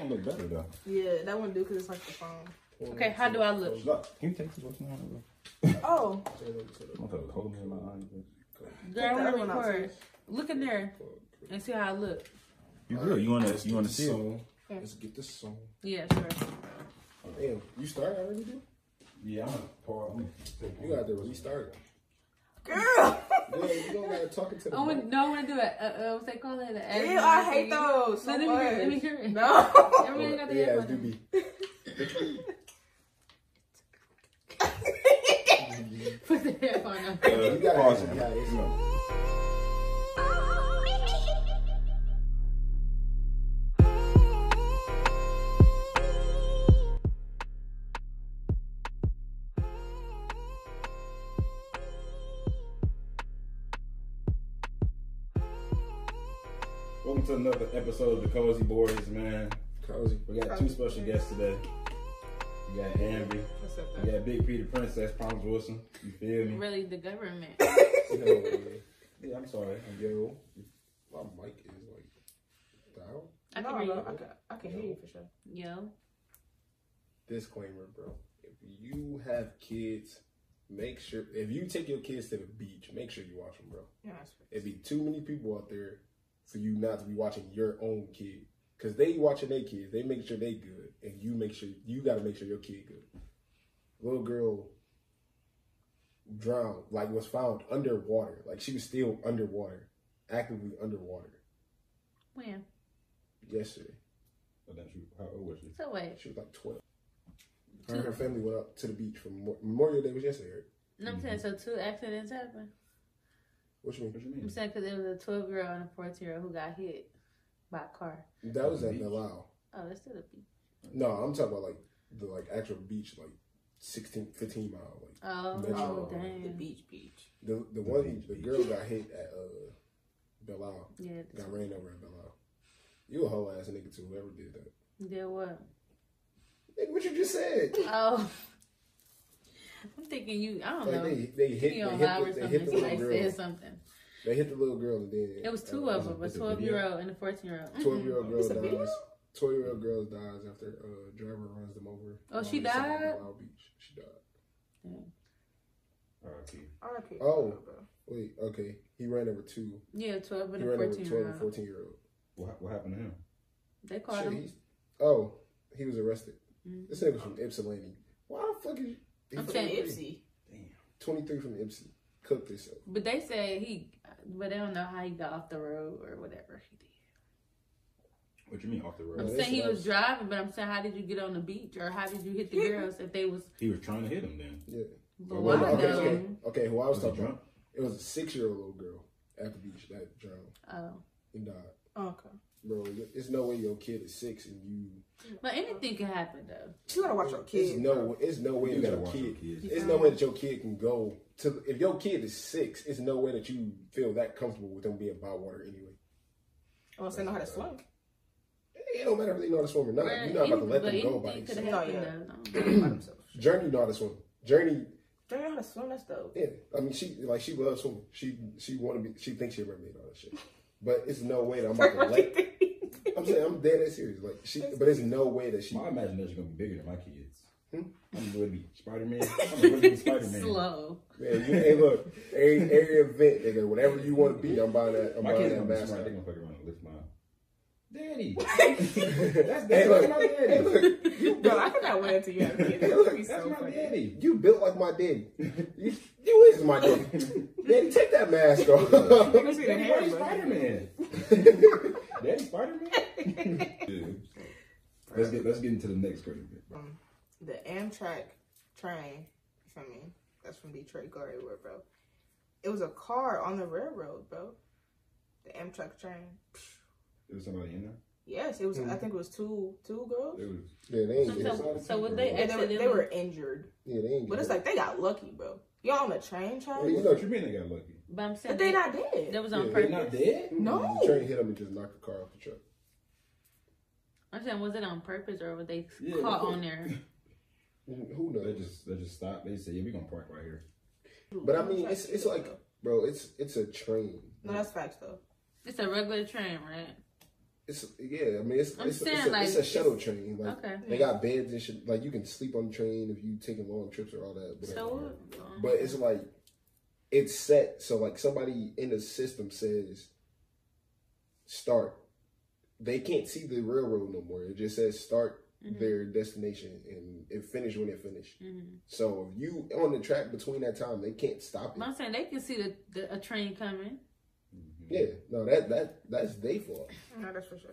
one look better though. Yeah, that one do because it's like the phone. Okay, how do I look? Look, Can you take this what's on? Oh, I'm gonna hold in my eye. Girl, I the wanna record. Look in there and see how I look. You good? You wanna Let's you wanna see it? Let's get this song. Yeah, sure. Damn, you started already, dude? Yeah, I'm gonna pour me. You got to restart. girl. Yeah, you don't got to talk into the I want, no, I want to do it. Uh, uh, what's they call it? Ew, I hate those so Let me hear it. Let me hear it. No. Everybody got the Yeah, earphone it's in. Put the headphone on. You got Pause to it. Another episode of the Kozy Boyz, man. cozy. We got two special guests today. We got Amby. We got Big Peter Princess, Promise Wilson. You feel me? Really, the government. You know, Yeah, I'm sorry. yo, my mic is like down. I No, can hear you. I can, I can hear you for sure. Yo. Disclaimer, bro. If you have kids, make sure if you take your kids to the beach, make sure you watch them, bro. Yeah, that's It'd be too many people out there for you not to be watching your own kid. Cause they watching their kids, they make sure they good, and you make sure you got to make sure your kid good. Little girl drowned, like was found underwater, like she was still underwater, actively underwater When? yesterday. But then she, how old was she? So wait. She was like twelve. Her and her family went up to the beach from Memo- Memorial Day was yesterday. right? No, I'm saying so two accidents happened. What you mean? What you I'm saying because there was a 12 year old and a 14 year old who got hit by a car. That was at Beach. Belle Isle. Oh, that's still a beach. No, I'm talking about like the like actual beach, like 16, 15 mile. Like Oh, Metro. The dang. beach, beach. the the one the girl got hit at uh Belle Isle. Yeah. Got ran over at Belle Isle. You a whole ass nigga too. Whoever did that. Did what? Nigga, what you just said? Oh. I'm thinking you, I don't Like know. they they hit they on hit, live or the, they something. hit the little Somebody said girl. something. They hit the little girl and then It was two uh, of them, a twelve year old and a 14 year old. Twelve year old girl It's a video? dies. Twelve year old girl dies after uh driver runs them over. Oh, she on the side of died? Belle Isle Beach. She died. R.I.P. R.I.P. Oh. Wait, okay. He ran over two. Yeah, 12 and He a ran over 14 twelve year and fourteen year old. What, what happened to him? They called Shit, him. he's- Oh, he was arrested. Mhm. This nigga from Ypsilanti. Why the fuck is he? he I'm saying Ipsy. Damn. 23 from Ipsy. Cooked himself. But they said he, but they don't know how he got off the road or whatever he did. What do you mean off the road? I'm they saying he was was- driving, but I'm saying how did you get on the beach or how did you hit the girls if they was? He was trying to hit him then. Yeah. But Well, why okay, though? okay, okay. Who I was, Was talking about? It was a six year old little girl at the beach that drowned Oh, and died. Okay. Bro, there's no way your kid is six and you. but anything can happen though. You gotta watch your It's kids. no, it's no way You that gotta your watch kid. your kids. It's no way that your kid can go to. If your kid is six, it's no way that you feel that comfortable with them being by water anyway. Oh, Unless they know how to swim. It don't matter if they know how to swim or not. But You're not about to let them go oh, by themselves. have No, happened yeah. though. Journey know how to swim. Journey They know how to swim. That's dope. Yeah, I mean, she like she loves swimming. She she want to be. She thinks she a mermaid and all that shit. But it's no way that I'm about to let. I'm saying I'm dead ass serious. Like she, but it's no way that she. My imagination gonna be bigger than my kids. Hmm? I'm gonna be Spider Man. I'm gonna be Spider Man. Slow. Man, you, hey, look, every every event, nigga, whatever you want to be, I'm buying that. I'm My buying kids that gonna be smart. They gonna fuck around and lift my daddy. that's That's look, my daddy. hey, look, Bro, I cannot wait until you have kids. Hey, That's look, gonna be That's so my funny. daddy. you built like my daddy. You, you is my daddy. Daddy, take that mask You off. can see the Daddy, hair, Daddy. Spider Man. Daddy Spider Man. Let's get let's get into the next crazy bit. Um, the Amtrak train, you feel me? That's from Detroit, go everywhere, bro. It was a car on the railroad, bro. The Amtrak train. There was somebody in there. Yes, it was. I mm-hmm. think it was two two girls. There was. Yeah, they ain't So, get it. so, so what they And they, were, they were injured, Yeah, they ain't but it's like they got lucky, bro. Y'all on the train, Well, you know, What you mean they got lucky? But I'm saying But they not dead. That was on Yeah, They not dead. Mm-hmm. No. The train hit them and just knocked the car off the truck. I'm saying was it on purpose or were they Yeah, caught on there? Who knows? They just they just stopped. They said, "Yeah, we gonna park right here." But I mean, it's it's like, bro, it's it's a train. no, that's facts though. It's a regular train, right? It's yeah, I mean it's it's, saying, it's, a, like, it's a shuttle train. Like Okay. they got beds and shit. Like you can sleep on the train if you taking long trips or all that. whatever. So, but it's like it's set so like somebody in the system says start. They can't see the railroad no more. It just says start Mhm. their destination and it finish when it finish. Mhm. So if you on the track between that time, they can't stop it. I'm saying they can see the, the a train coming. Yeah, no, that that that's their fault. No, that's for sure.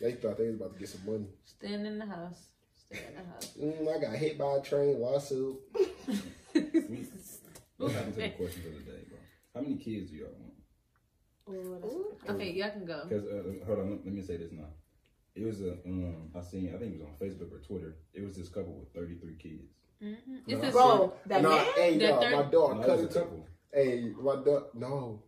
They thought they was about to get some money. Stand in the house. Stay in the house. Mm, I got hit by a train lawsuit. Let's hop into the question for the day, bro. How many kids do y'all want? Oh, that's- okay, y'all can go. Because uh, hold on, let, let me say this now. It was a um, I seen I think it was on Facebook or Twitter. It was this couple with thirty three kids. Mm-hmm. No, It's this Bro, that nah, man? hey, That dog, third- my dog No, cut it it. a couple. Hey, my dog. No,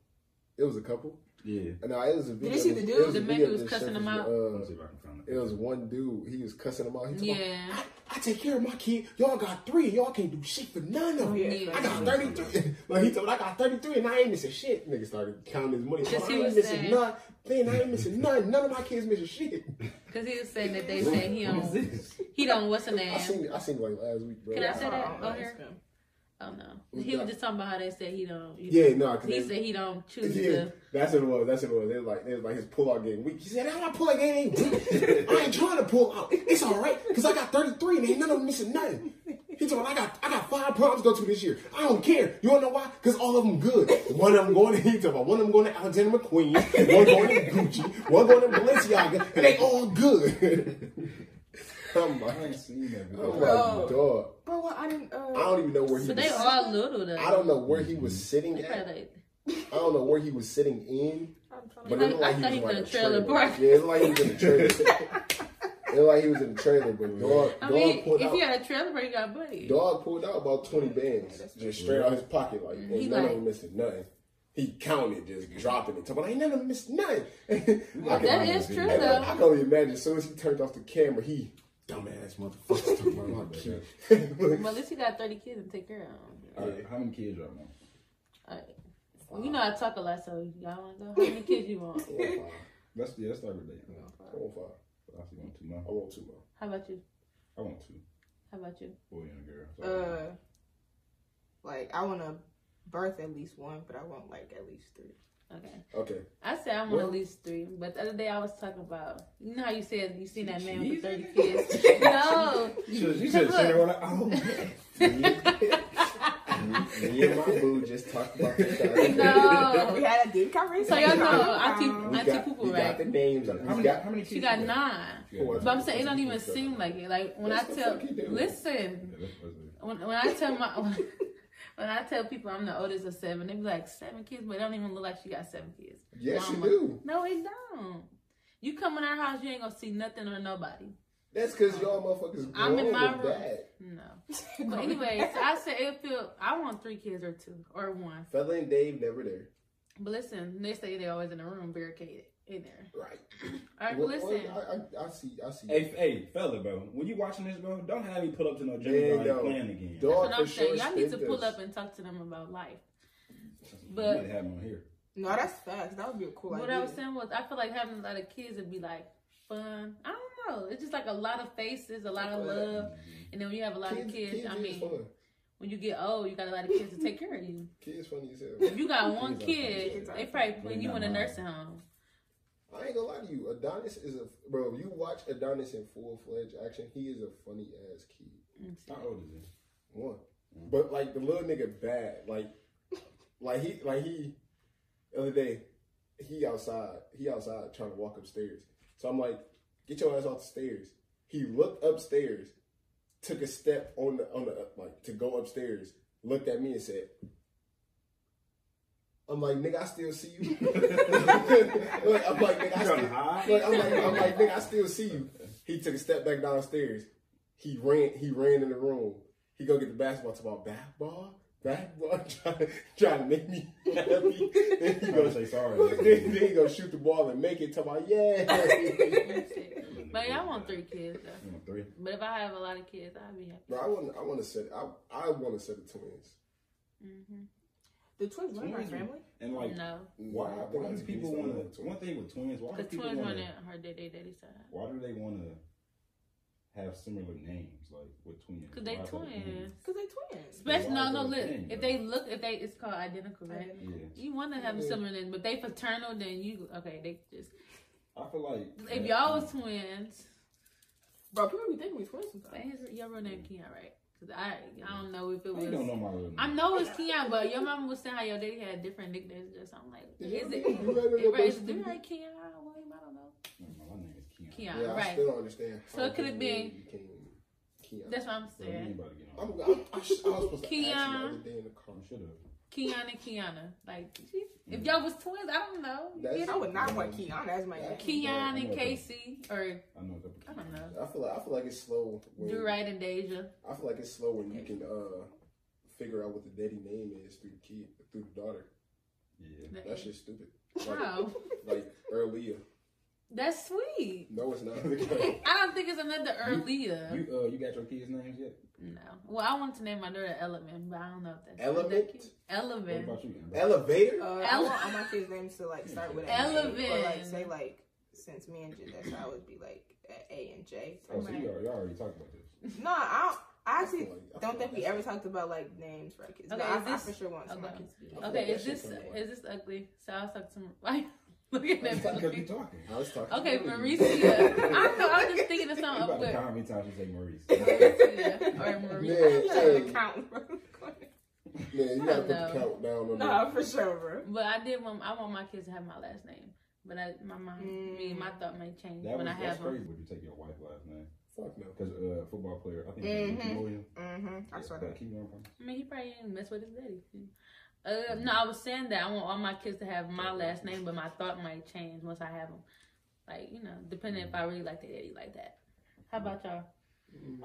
it was a couple. Yeah. No, it was a video. Did you see the dude? was a The man who was cussing surfaced, him out? Let Uh, me see if I can find it was one dude. He was cussing him out. He told Yeah. I take care of my kid. Y'all got three. Y'all can't do shit for none of them. Yeah. Yeah. I got 33. like he told me, I got 33 and I ain't missing shit. Nigga started counting his money. Yes, I he ain't was missing saying- none. I ain't missing none. None of my kids missing shit. Because he was saying that they say he don't, he don't, what's the I name? seen. I seen it like last week, bro. Can I say Oh, that oh, on here? Oh no. He was just talking about how they said he don't. Yeah, no, He they- said he don't choose Yeah, to. that's what it was. That's what it was. They was like, they was like his pull out game weak. He said, "How my pull out game ain't weak? I ain't trying to pull out. It's all right because I got 33 and ain't none of them missing nothing." He told me, "I got, I got five proms to go to this year. I don't care. You wanna know why? Because all of them good. One of them going to he talking about one of them going to Alexander McQueen, one going to Gucci, one going to Balenciaga, and they all good." I'm I ain't seen that. I'm like, dog. Bro, what I didn't. Uh, I don't even know where he So was. they all little though. I don't know where he was sitting They at. probably- I don't know where he was sitting in. I'm trying to But I it looked like he thought was he was in a a trailer trailer. park. Yeah, it looked like he was in a trailer. it looked like he was in a trailer, but dog, I dog mean, pulled if out. you had a trailer park, you got money. Dog pulled out about twenty bands, just straight out his pocket, like He ain't none like- of them missing nothing. He counted, just dropping it. Talking, I ain't none of them missing nothing. I got can, That Yeah. is true though. I can only imagine. As soon as he turned off the camera, he dumbass motherfucker talking about my kid. Well, at least you got 30 kids and take care of them. How many kids y'all want? Alright. Well, you know I talk a lot, so y'all want to go? How many kids you want? I want five. Let's yeah, let's start with that. I want five. I actually want two more. I want two more. How about you? I want two. How about you? Boy and a girl. So, Uh, like I want to birth at least one, but I want like at least three. Okay. Okay. I said I want Well- at least three, but the other day I was talking about, you know how you said you seen that man with 30 kids? no. you should you should say that like, oh man. Me and my boo just talked about this. No. we had a deep conversation. So y'all know Um, Auntie, We Auntie got, Poo we Poo, got right? the names. How many, got, how many kids? She got nine. Four. But I'm saying it don't even seem like it. Like when I That's the tell, fuck you do. listen, Yeah, let's- let's- when, when I tell my when I tell people I'm the oldest of seven, they be like seven kids, but it don't even look like she got seven kids. Yes, you do. No, it don't. You come in our house, you ain't gonna see nothing or nobody. That's because y'all motherfuckers I'm in my room. that. No. But anyways, I said it feel I want three kids or two or one. Fella and Dave never there. But listen, they say they're always in the room barricaded in there. Right. All right, Well, but listen. Oh, well, I, I, I see. I see. Hey, hey, fella, bro. When you watching this, bro, don't have me pull up to no Man, gym and no. playing again. Dog, That's what I'm for saying. sure Y'all need to spent pull this. up and talk to them about life. You But need to have them on here. No, that's fast. That would be a cool what idea. What I was saying was, I feel like having a lot of kids would be like fun. I don't know. It's just like a lot of faces, a lot of love, and then when you have a lot of kids, I is mean, fun. when you get old, you got a lot of kids to take care of you. Kids funny as hell. If you got one Kids are kid, Kids are they probably fun. putting you in a nursing home. I ain't gonna lie to you. Adonis is a bro. You watch Adonis in full fledged action. He is a funny ass kid. How old is he? One, mm. but like the little nigga bad. Like, like he, like he. The other day, he outside. He outside trying to walk upstairs. So I'm like, get your ass off the stairs. He looked upstairs, took a step on the on the like to go upstairs. Looked at me and said. I'm like, nigga, I still see you. like, I'm like, nigga, I You still, trying to hide? like, I'm like, I'm like, nigga, I still see you. He took a step back downstairs. He ran, he ran in the room. He go get the basketball. Talk about basketball, basketball, trying, trying to make me happy. Then he go gonna say sorry. then, then he go shoot the ball and make it. Talk about yeah. But yeah, I want three kids though. Want three? But if I have a lot of kids, I'd be happy. Bro, I want, I want to set, I, I want to set the twins. hmm The twins run my Twins- family. And like, no, why? Nah, Why do people want to? One thing with twins, why do because people twins want run to? it her daddy daddy side. Why do they want to have similar names like with twins? Because they Why is that a thing? twins. Cause they twins. Especially no no that look thing, if though? they look if they it's called identical right. Yeah, You want to have a similar name, but they fraternal, then you okay. They just I feel like if y'all was twins, Bro, people be thinking we twins say sometimes. his, your real name Keon, right? Cause I I don't know if it How you don't was. know my real name. I know it's Keon, but your mama was saying how your daddy had different nicknames. Just I'm like, is Yeah, it? you right on It your right, best is it thing. right Keon William? I don't know. No, my name is Keon. Keon, Yeah, I right? still don't understand. So it could've been- Keon. That's what I'm So you ain't saying. about I'm. I'm, I, sh- I was supposed to ask you the other day in the car. I should have. Keon and Kiana. Like, if y'all was twins, I don't know. You That's- get I would not want Keon as my name. Keon and Casey, or I know. I don't know. I feel like I feel like it's slow. When, Do right and Deja. I feel like it's slow when you can uh figure out what the daddy name is through the kid through the daughter. Yeah. That shit's stupid. Like, How? like earlier. That's sweet. No, it's not. I don't think it's another earlier. You uh, you got your kids' names yet? No. Well, I wanted to name my daughter Element, but I don't know if that's Element? that cute. What Element. about you? Elevator. Uh, I want all my kids' names to like start with an A. Or like say like since me and J, that's how it would be like a, a and J. Oh, so you already, you already talked about this. No, I don't. I I actually feel like- I don't think like we ever talked about like names for our kids. Okay, no, I, is I this- for sure want some my okay. kids to be. Okay, like is this shit come away. is this ugly? So I was talking to my Look at that. Because you talking. I was talking. Okay, to. Mauricia. I know. I was just thinking of You something about to count how many times you say Maurice. Mauricia or Man, Maria. I'm trying hey, to count, bro. man, you gotta put the count down on nah, for sure, bro. But I did want I want my kids to have my last name. But I, my mom, me, my thought may change That when was I that's have them. crazy. Would you take your wife's last name? the. Fuck no. Because uh, football player, I think his name is Mhm. William. Mm-hmm. I saw Yeah, that. keep going, bro. I mean, he probably didn't mess with his daddy. Uh, no, I was saying that I want all my kids to have my last name, but my thought might change once I have them. Like you know, depending if I really like their daddy like that. How about y'all?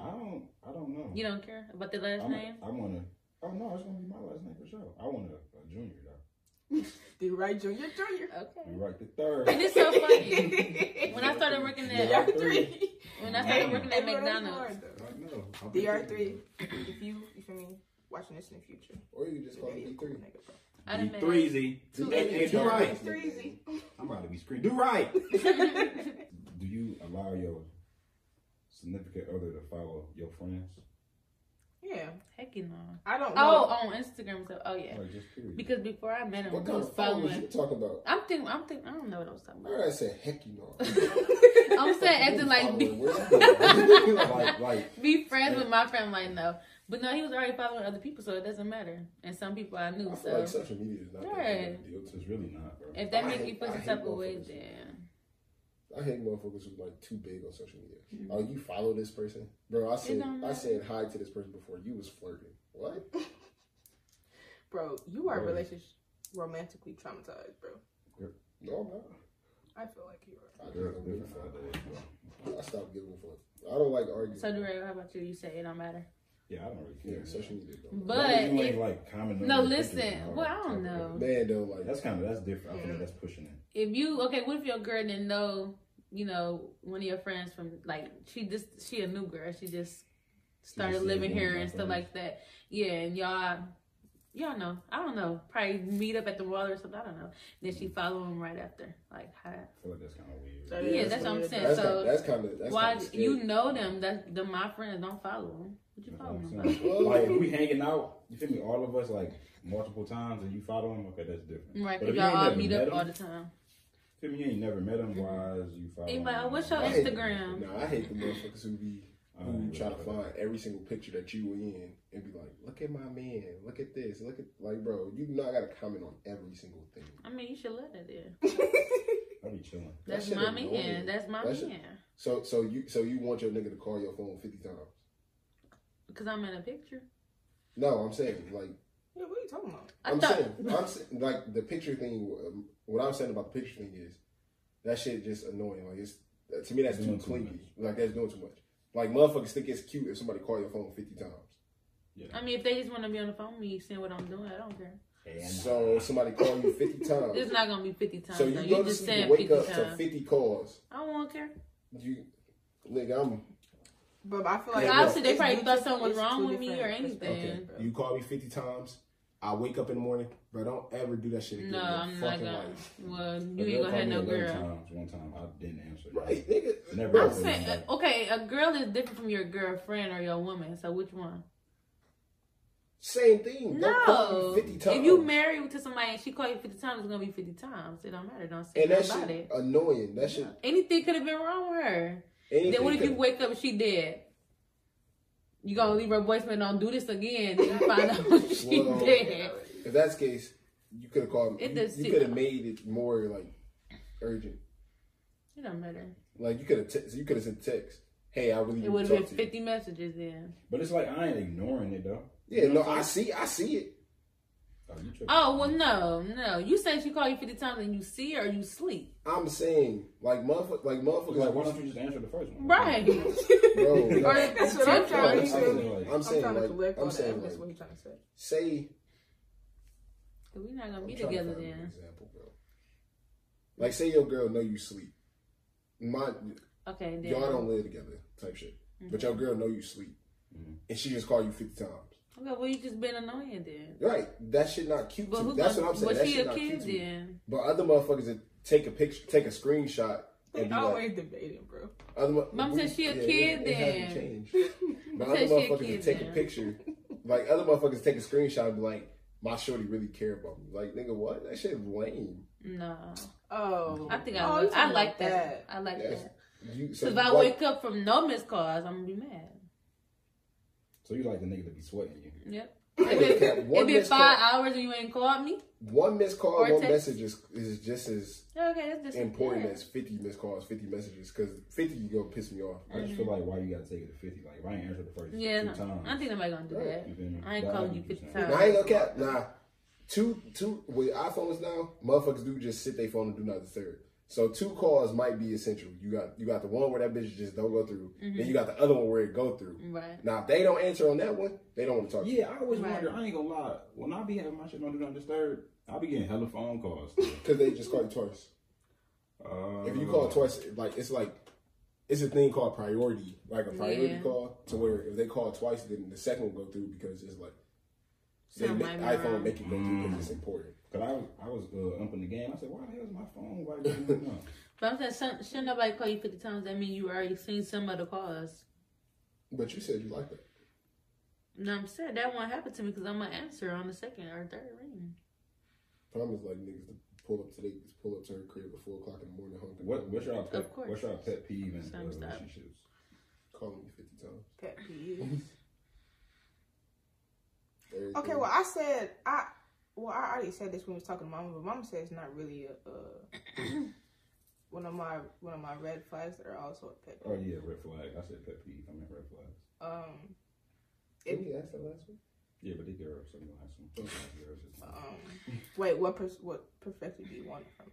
I don't. I don't know. You don't care about the last I'm name? A, I want to. Oh no, it's gonna be my last name for sure. I want a, a junior though. The right junior, junior. Okay. You right the third. And it's so funny. When I started working Yeah. at DR3. when I started working at Hey, bro, that's McDonald's, hard, though. I know. I'll DR3. If you, you feel me, watching this in the future. Or you can just call Daddy a it cool B3. nigga, bro. I done made three Z. Two Hey, hey, do right. It's three easy. I'm about to be screamed. Do right. Do you allow your significant other to follow your friends? Yeah, Heck no. I don't Oh, know. on Instagram. So, oh yeah. Like just period. Because before I met him, What he kind was of followers following. you talking about? I'm thinking. I'm thinking. I don't know what I was talking about. right, I said heck you know. I'm saying acting like be, where's like like be friends with my friend. Like no, but no, he was already following other people, so it doesn't matter. And some people I knew. I feel So like social media is not that big Right. of a deal. it's really not, bro. if that I makes hate- you feel I some hate type of way, then I hate motherfuckers who like too big on social media. Mm-hmm. Oh, you follow this person, bro? I said I said hi to this person before you was flirting. What? Bro, you are Bro. relationship romantically traumatized, bro. No, I'm not. I feel like you are. I don't are give a fuck. bro. I stopped giving a fuck. I don't like arguing. so Duray, how about you? You say it don't matter. Yeah, I don't really care. social media. Don't But As long you ain't like comment No, listen. Well, I don't know. bro. man don't like. That's kind of that's different. I feel like that's pushing it. If you okay, what if your girl didn't know? You know, one of your friends from like she just she a new girl. She just started just living here and stuff friends. like that. Yeah, and y'all, y'all know. I don't know. Probably meet up at the wall or something. I don't know. Then she follow him right after. Like, hi. I feel like that's kind of weird. That Yeah, is that's what I'm saying. That's so kind. That's kind of. That's why kinda you know them? That the my friends don't follow them. What you follow what them I'm about? saying. like if we hanging out, you feel me? All of us like multiple times, and you follow him. Okay, that's different. Right, But if you y'all all meet met up all the time. Feel me? You ain't never met him. Why is you follow? He him? oh, what's your I hate- Instagram? Nah, I hate the motherfuckers who be I who ain't try to find every single picture that you in and be like, look at my man, look at this, look at like, bro, you not gotta comment on every single thing. I mean, you should let it there. I be chilling. That's shit my annoying. man. That's my That shit- man. So, so you, so you want your nigga to call your phone fifty times? Because I'm in a picture. No, I'm saying like Yeah, what are you talking about? I I'm thought. saying, I'm saying, like the picture thing. um, What I'm saying about the picture thing is that shit just annoying. Like it's to me that's too Doing too clingy. Like that's doing too much. Like motherfuckers think it's cute if somebody call your phone fifty times. I mean, if they just want to be on the phone with me, seeing what I'm doing, I don't care. And So somebody call you fifty times. It's not gonna be 50 times. So you you go to just sleep saying and wake 50 up to fifty calls. I don't care. You, nigga, I'm But I feel Because like Yeah, obviously they probably thought something was wrong with me or anything. perspectives, bro. You call me 50 times, I wake up in the morning, bro. Don't ever do that shit again. No, in your I'm not fucking gonna. life. Well, you A ain't girl gonna have no 11 girl. Times. One time I didn't answer. Right, nigga. Never I'm saying, uh, okay, a girl is different from your girlfriend or your woman. So which one? Same thing. Don't call No. me 50 times. If you married to somebody and she call you 50 times, it's gonna be 50 times. It don't matter. Don't say and that about shit it. annoying. That shit. Anything could have been wrong with her. Anything Then what if you wake up and she dead? You gonna leave her voicemail? And don't do this again. Then you find out she Well, dead. If that's the case, you could have called. It you does you could have made it more like urgent. It don't matter. Like you could have. Te- you could have sent text. Hey, I really It would have talk been to you. 50 messages then. But it's like I ain't ignoring it though. Yeah, You no, I'm see. I see it. Oh. Oh well, no, no. You say she call you 50 times and you see her or you sleep, I'm saying, like motherfuckers, like motherfuckers. Like, why don't you just answer the first one? right? Bro, Or That's what I'm tip trying her. to I'm saying, like, I'm I'm saying, trying to like, collect I'm saying, evidence. like, What you trying to say? say. We're not gonna I'm be trying to together then. Example, bro. Like, say your girl know you sleep. My Okay, then. y'all don't live together, type shit. But your girl know you sleep, Mhm. and she just call you fifty times. Okay, well you just been annoying then. Right? That shit not cute. But to who me. That's gonna, what I'm saying. Was that she shit a not kid to then? But other motherfuckers that take a picture, take a screenshot, They and be like, always debating, bro. other mo- Mom we- said she a yeah, kid it, it hasn't then. changed. But other motherfuckers that take then. a picture, like other motherfuckers take a screenshot and be like, my shorty really care about me. Like, nigga, what? That shit lame. No, Oh, I think I oh, I like about that. I like Yes. that. Because so, if I like, wake up from no missed calls, I'm gonna be mad. So you like the nigga to be sweating you? Yep. If it, cap. One it been missed five call- hours and you ain't called me, One missed call, Or one text. message is, is just as okay, that's just important yeah. as 50 missed calls, 50 messages. Because 50 you gonna piss me off. I just mm-hmm. feel like why you gotta take it to fifty? Like if I ain't answered the first Yeah, two no, times. I don't think nobody gonna do Right. that. You feel me? I ain't But calling you 50 saying. times. Now, I ain't gonna cap. Nah, two, two, with iPhones now, motherfuckers do just sit their phone and do not disturb. So two calls might be essential. You got you got the one where that bitch just don't go through. Mm-hmm. Then you got the other one where it go through. Right. Now if they don't answer on that one, they don't want to talk to you. Yeah, I always Right. wonder. I ain't gonna lie. When I be having my shit on do not disturb, I be getting hella phone calls. Because they just call you twice. uh, If you call twice, like it's like it's a thing called priority, like a priority Yeah. call, to where if they call twice, then the second will go through because it's like they make, iPhone wrong. make it go through because it's important. Cause I was I was uh, up in the game. I said, why the hell is my phone vibrating? now?" But I'm saying, some- shouldn't nobody call you 50 times? That mean you already seen some of the calls. But you said you like that. No, I'm saying that won't happen to me because I'm gonna answer on the second or third ring. Promise like niggas to pull up today, just pull up to her crib at four o'clock in the morning, honking. What what's your pet? Of course. What's your pet peeve in uh, relationships? calling me fifty times? Pet peeves. Okay, well, I said I. Well, I already said this when we was talking to Mama, but Mama said it's not really a, uh, one of my one of my red flags that are also a pet. Peeve. Oh yeah, red flag. I said pet peeve. I mean red flags. Um, Did we ask that last one? Yeah, but they girls. So you have some girls. just- um, wait, what pers- what perspective do you want from?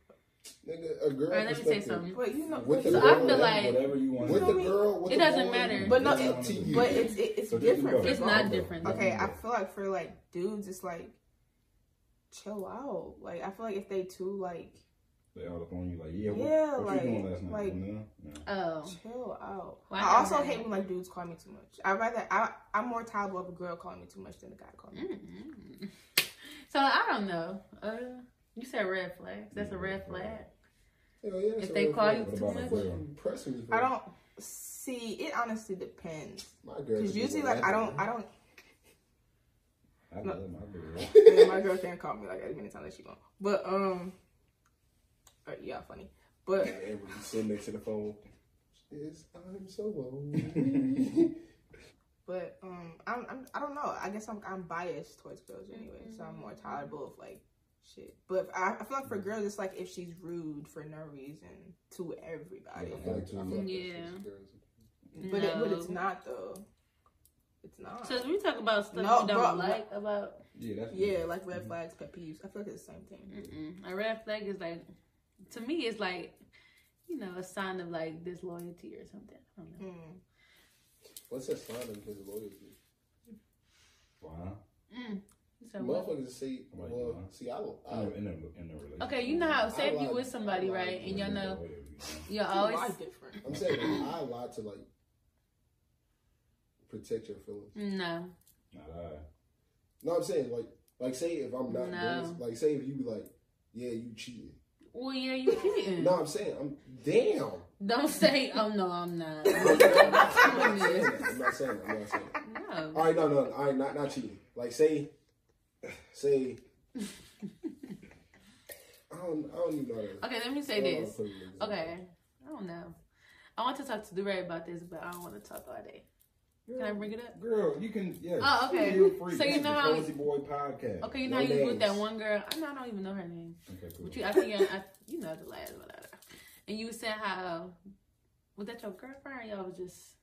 Nigga, a girl. All right, let me say something. But you know, With but, the So I feel like- whatever you want. with to the do. girl, with It the doesn't boy, matter. But no, it's it- up to you. but it's it, it's So different. It's not different. Okay, I feel like for like dudes, it's like chill out. Like I feel like if they too like They all up on you like, yeah, what, Yeah, what like- you doing last night? like- no, no. Oh. chill out. Well, I I also hate when like dudes call me too much. I rather I I'm more tolerable of a girl calling me too much than a guy calling me. Mm-mm. So I don't know. Uh, you said red flags. That's a red flag. Hell yeah, that's If they call flag. you too much. girl? Fucking pressing me. For I don't see it. Honestly, depends. My girl. Because just usually, like I don't I don't. I No. love my girl. yeah, my girl can't call me like as many times as she want. But um, uh, yeah, funny. But And everybody sitting next to the phone. Is I'm so old. but um, I'm, I'm I don't know. I guess I'm I'm biased towards girls anyway, so I'm more tolerable of like shit. But I, I feel like for girls, it's like if she's rude for no reason to everybody. Yeah. Like- I like Yeah. just girls. But it, but it's not though. It's not. So we talk about stuff No, you don't bro, like about. Yeah, that's yeah, like red flags, pet peeves. I feel like it's the same thing. Mm-mm. A red flag is like, to me, it's like, you know, a sign of like disloyalty or something. I don't know. Mm. What's that sign of his loyalty? Wow. Mm. So what? Motherfuckers say, Why you well, lying? see, I. I In a, in a, in a relationship. Okay, you know how say if you lied. with somebody, I right, and y'all know you you Why always different? I'm saying I lie to like protect your feelings. no. Not I. No, I'm saying like Like, say if I'm not No. doing like, say if you be like, yeah, you cheating. Well, yeah, you cheating. No, I'm saying, I'm damn. Don't say, oh no, I'm not. I'm not saying that. I'm not saying that. I'm not saying that. I'm not saying that. no. All right, no, no, all right, not not cheating. Like, say, say. I don't, I don't even know. how to- Okay, let me say don't know how to this. put it in example. Okay, I don't know. I want to talk to DeRay about this, but I don't want to talk all day. Can I bring it up? Girl, you can. Yeah. Oh, okay. Feel free. So you This is know how- Cozy Boy podcast. Okay, you know No how you was with that one girl? I know I don't even know her name. Okay, cool. But you, I think I, I, you know the last one. And you was saying how was that your girlfriend? Or y'all was just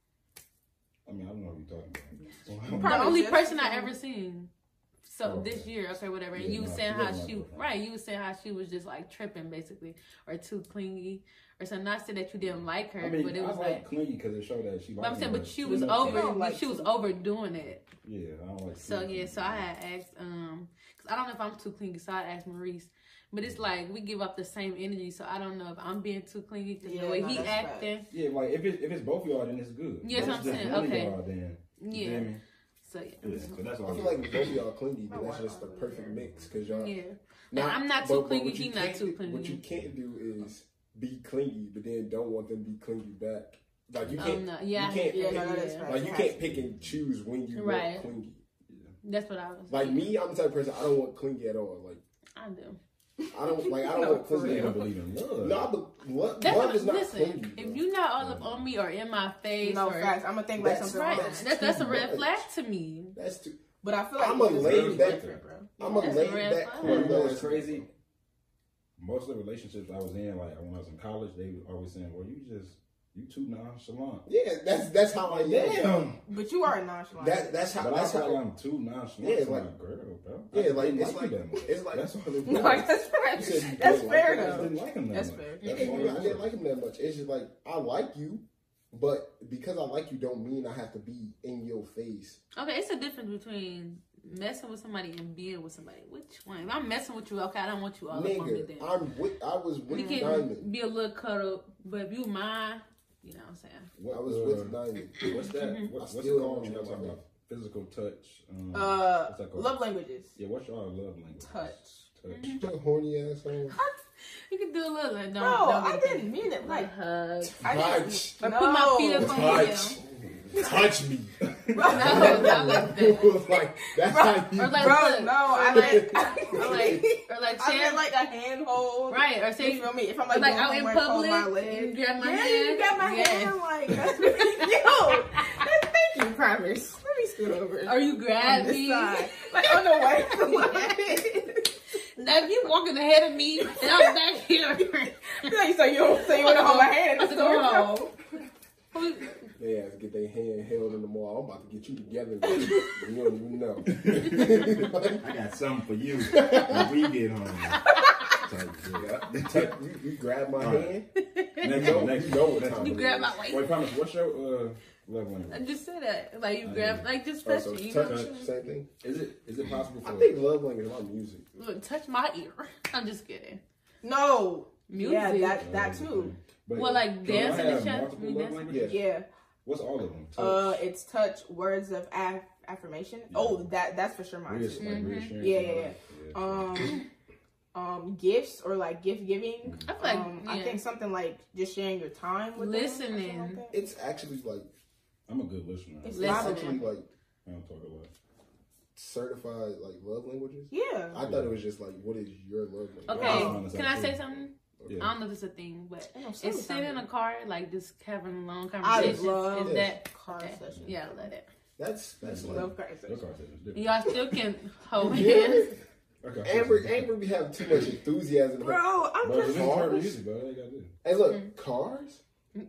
I mean, I don't know what you're talking about. Probably the only person I ever seen. So Oh, this year, okay, whatever. And Yeah, you was no, saying she how wasn't she girlfriend. right. You was saying how she was just like tripping basically, or too clingy, or something. Not saying that you didn't like her, I mean, but it I was like like. clingy because it showed that she. But I'm saying, but she was over. don't like she was to- overdoing it. Yeah, I don't like. So yeah, so I had asked, um, cause I don't know if I'm too clingy, so I asked Maurice. But it's like we give up the same energy, so I don't know if I'm being too clingy. Cause Yeah, the way no, he that's acting, Yeah, like if it if it's both of y'all, then it's good. Yeah, what it's I'm saying. one of Okay. y'all, then you yeah. Feel me? So yeah, Yeah, so that's all. I feel like both of y'all clingy, but that's just the perfect mix because y'all. yeah. Now, I'm not too clingy, he not can't too clingy. What you can't do is be clingy, but then don't want them to be clingy back. Like you Oh can't. no, yeah, you can't. Yeah, pick, no, that is yeah. right. like you can't pick and choose when you Right. want clingy. That's what I was. Like me, I'm the type of person I don't want clingy at all. Like I do. I don't like I don't No, want clingy. They at don't all. believe in love. No, but love, That's love what, is not listen. clingy. if bro. you not all up on me or in my face, No or facts. I'm gonna think like That's something right. That's that's that's a red much. flag to me. That's too. But I feel like I'm a it's laid back- I'm a That's laid back. flag. You know what's crazy? Most of the relationships I was in, like when I was in college, they were always saying, "Well, you just you too nonchalant." Yeah, that's that's how I am. Damn. But you are nonchalant. That that's how But that's feel how. I'm too nonchalant Yeah, for like- my girl, bro. Yeah, I like it's like, like you that much. it's like That's all it was. no, that's fair. You said you That's didn't fair like I her. just though. didn't like him that That's much. fair. Yeah, That's all you- it I didn't like him that much. It's just like I like you, but because I like you, don't mean I have to be in your face. Okay, it's a difference between messing with somebody and being with somebody. Which one? If I'm messing with you, okay, I don't want you all up on me. Then I'm with. I was we with can Diamond. be a little cuddle, but if you mine, you know what I'm saying. What, I was uh, with Diamond. What's that? What, I what's it still called? don't Y'all know talking about about physical touch. Um, Uh, what's that called? love languages. Yeah, what's y'all love language? Touch. Touch. Mhm. That horny ass on. You can do a little. Like, don't, No, I didn't mean it like like. hug. I Touch. didn't. Or put my feet up on your Touch. Touch me. No, not like that. like that's how you. Or like, Bro, look, no, I or like. or like, or like, I say, meant like a handhold. right, or You say, feel me? If I'm like, like out in public, my leg. you grab my yeah, hand. you got my Yes. hand. Like that's pretty yo. That's, thank you, promise. Let me scoot over. Or you on grab this me. side, like on the way. Now if you walking ahead of me and I'm back here, so you don't, so you want to hold my hand? I have to go home. Who- They ass get their hand held in the mall. I'm about to get you together. you don't even know. I got something for you when we get home. Type shit. Touch- you, you grab my All right. hand. Next You know- next you know what time. You grab my waist. Wait, promise. What's your uh, love language? I just said that. Like you I grab, know. like just Oh, touch so it. You touch, know, same thing. Is it is it possible for? I think love language is my music. look, touch my ear. I'm just kidding. No. Music. Yeah, that that too. But Well, like can y'all dancing and shit? multiple We love dancing? languages? Yeah. Yeah. What's all of them? Touch. Uh, it's touch, words of aff- affirmation. Yeah. Oh, that that's for sure mine Reass- too. like reassurance Yeah, yeah. Yeah. Um, um, gifts or like gift giving. I feel like um, I think something like just sharing your time with them Listening. like. It's actually like I'm a good listener. It's it's actually like I don't talk a lot. certified like love languages. Yeah. I thought it was just like, what is your love language? Okay, can I say something? Yeah. I don't know if it's a thing, but know it's sitting in a car, like just having a long conversation. I conversation. love Is that car okay. session. Yeah, I love that. That's that's I like love car Your session. car says it's And different. y'all still can hold Yeah. hands. Your car Amber it's. Amber be having too much enthusiasm. Bro, I'm Bro, just just turn Cars? music, bro. All gotta do. Hey, look, Mm. cars.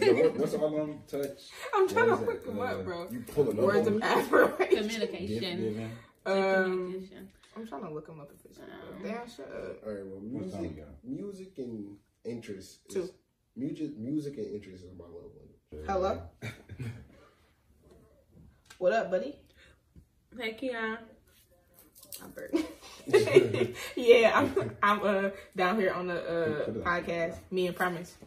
Yo, what, what's all them touch? I'm trying What to is look it? them Uh, up, bro. You pulling up Words of me? affirmation. Gift Communication. giving. Um, Communication. I'm trying to look them up if it's Um, Damn, shut up. All right, well, What time we music, music and interest. Is, Two. Music, music and interest is my love language. Hello? What up, buddy? Hey, Keon. I'm Bert. yeah, I'm I'm uh down here on the uh podcast. Me and Promise.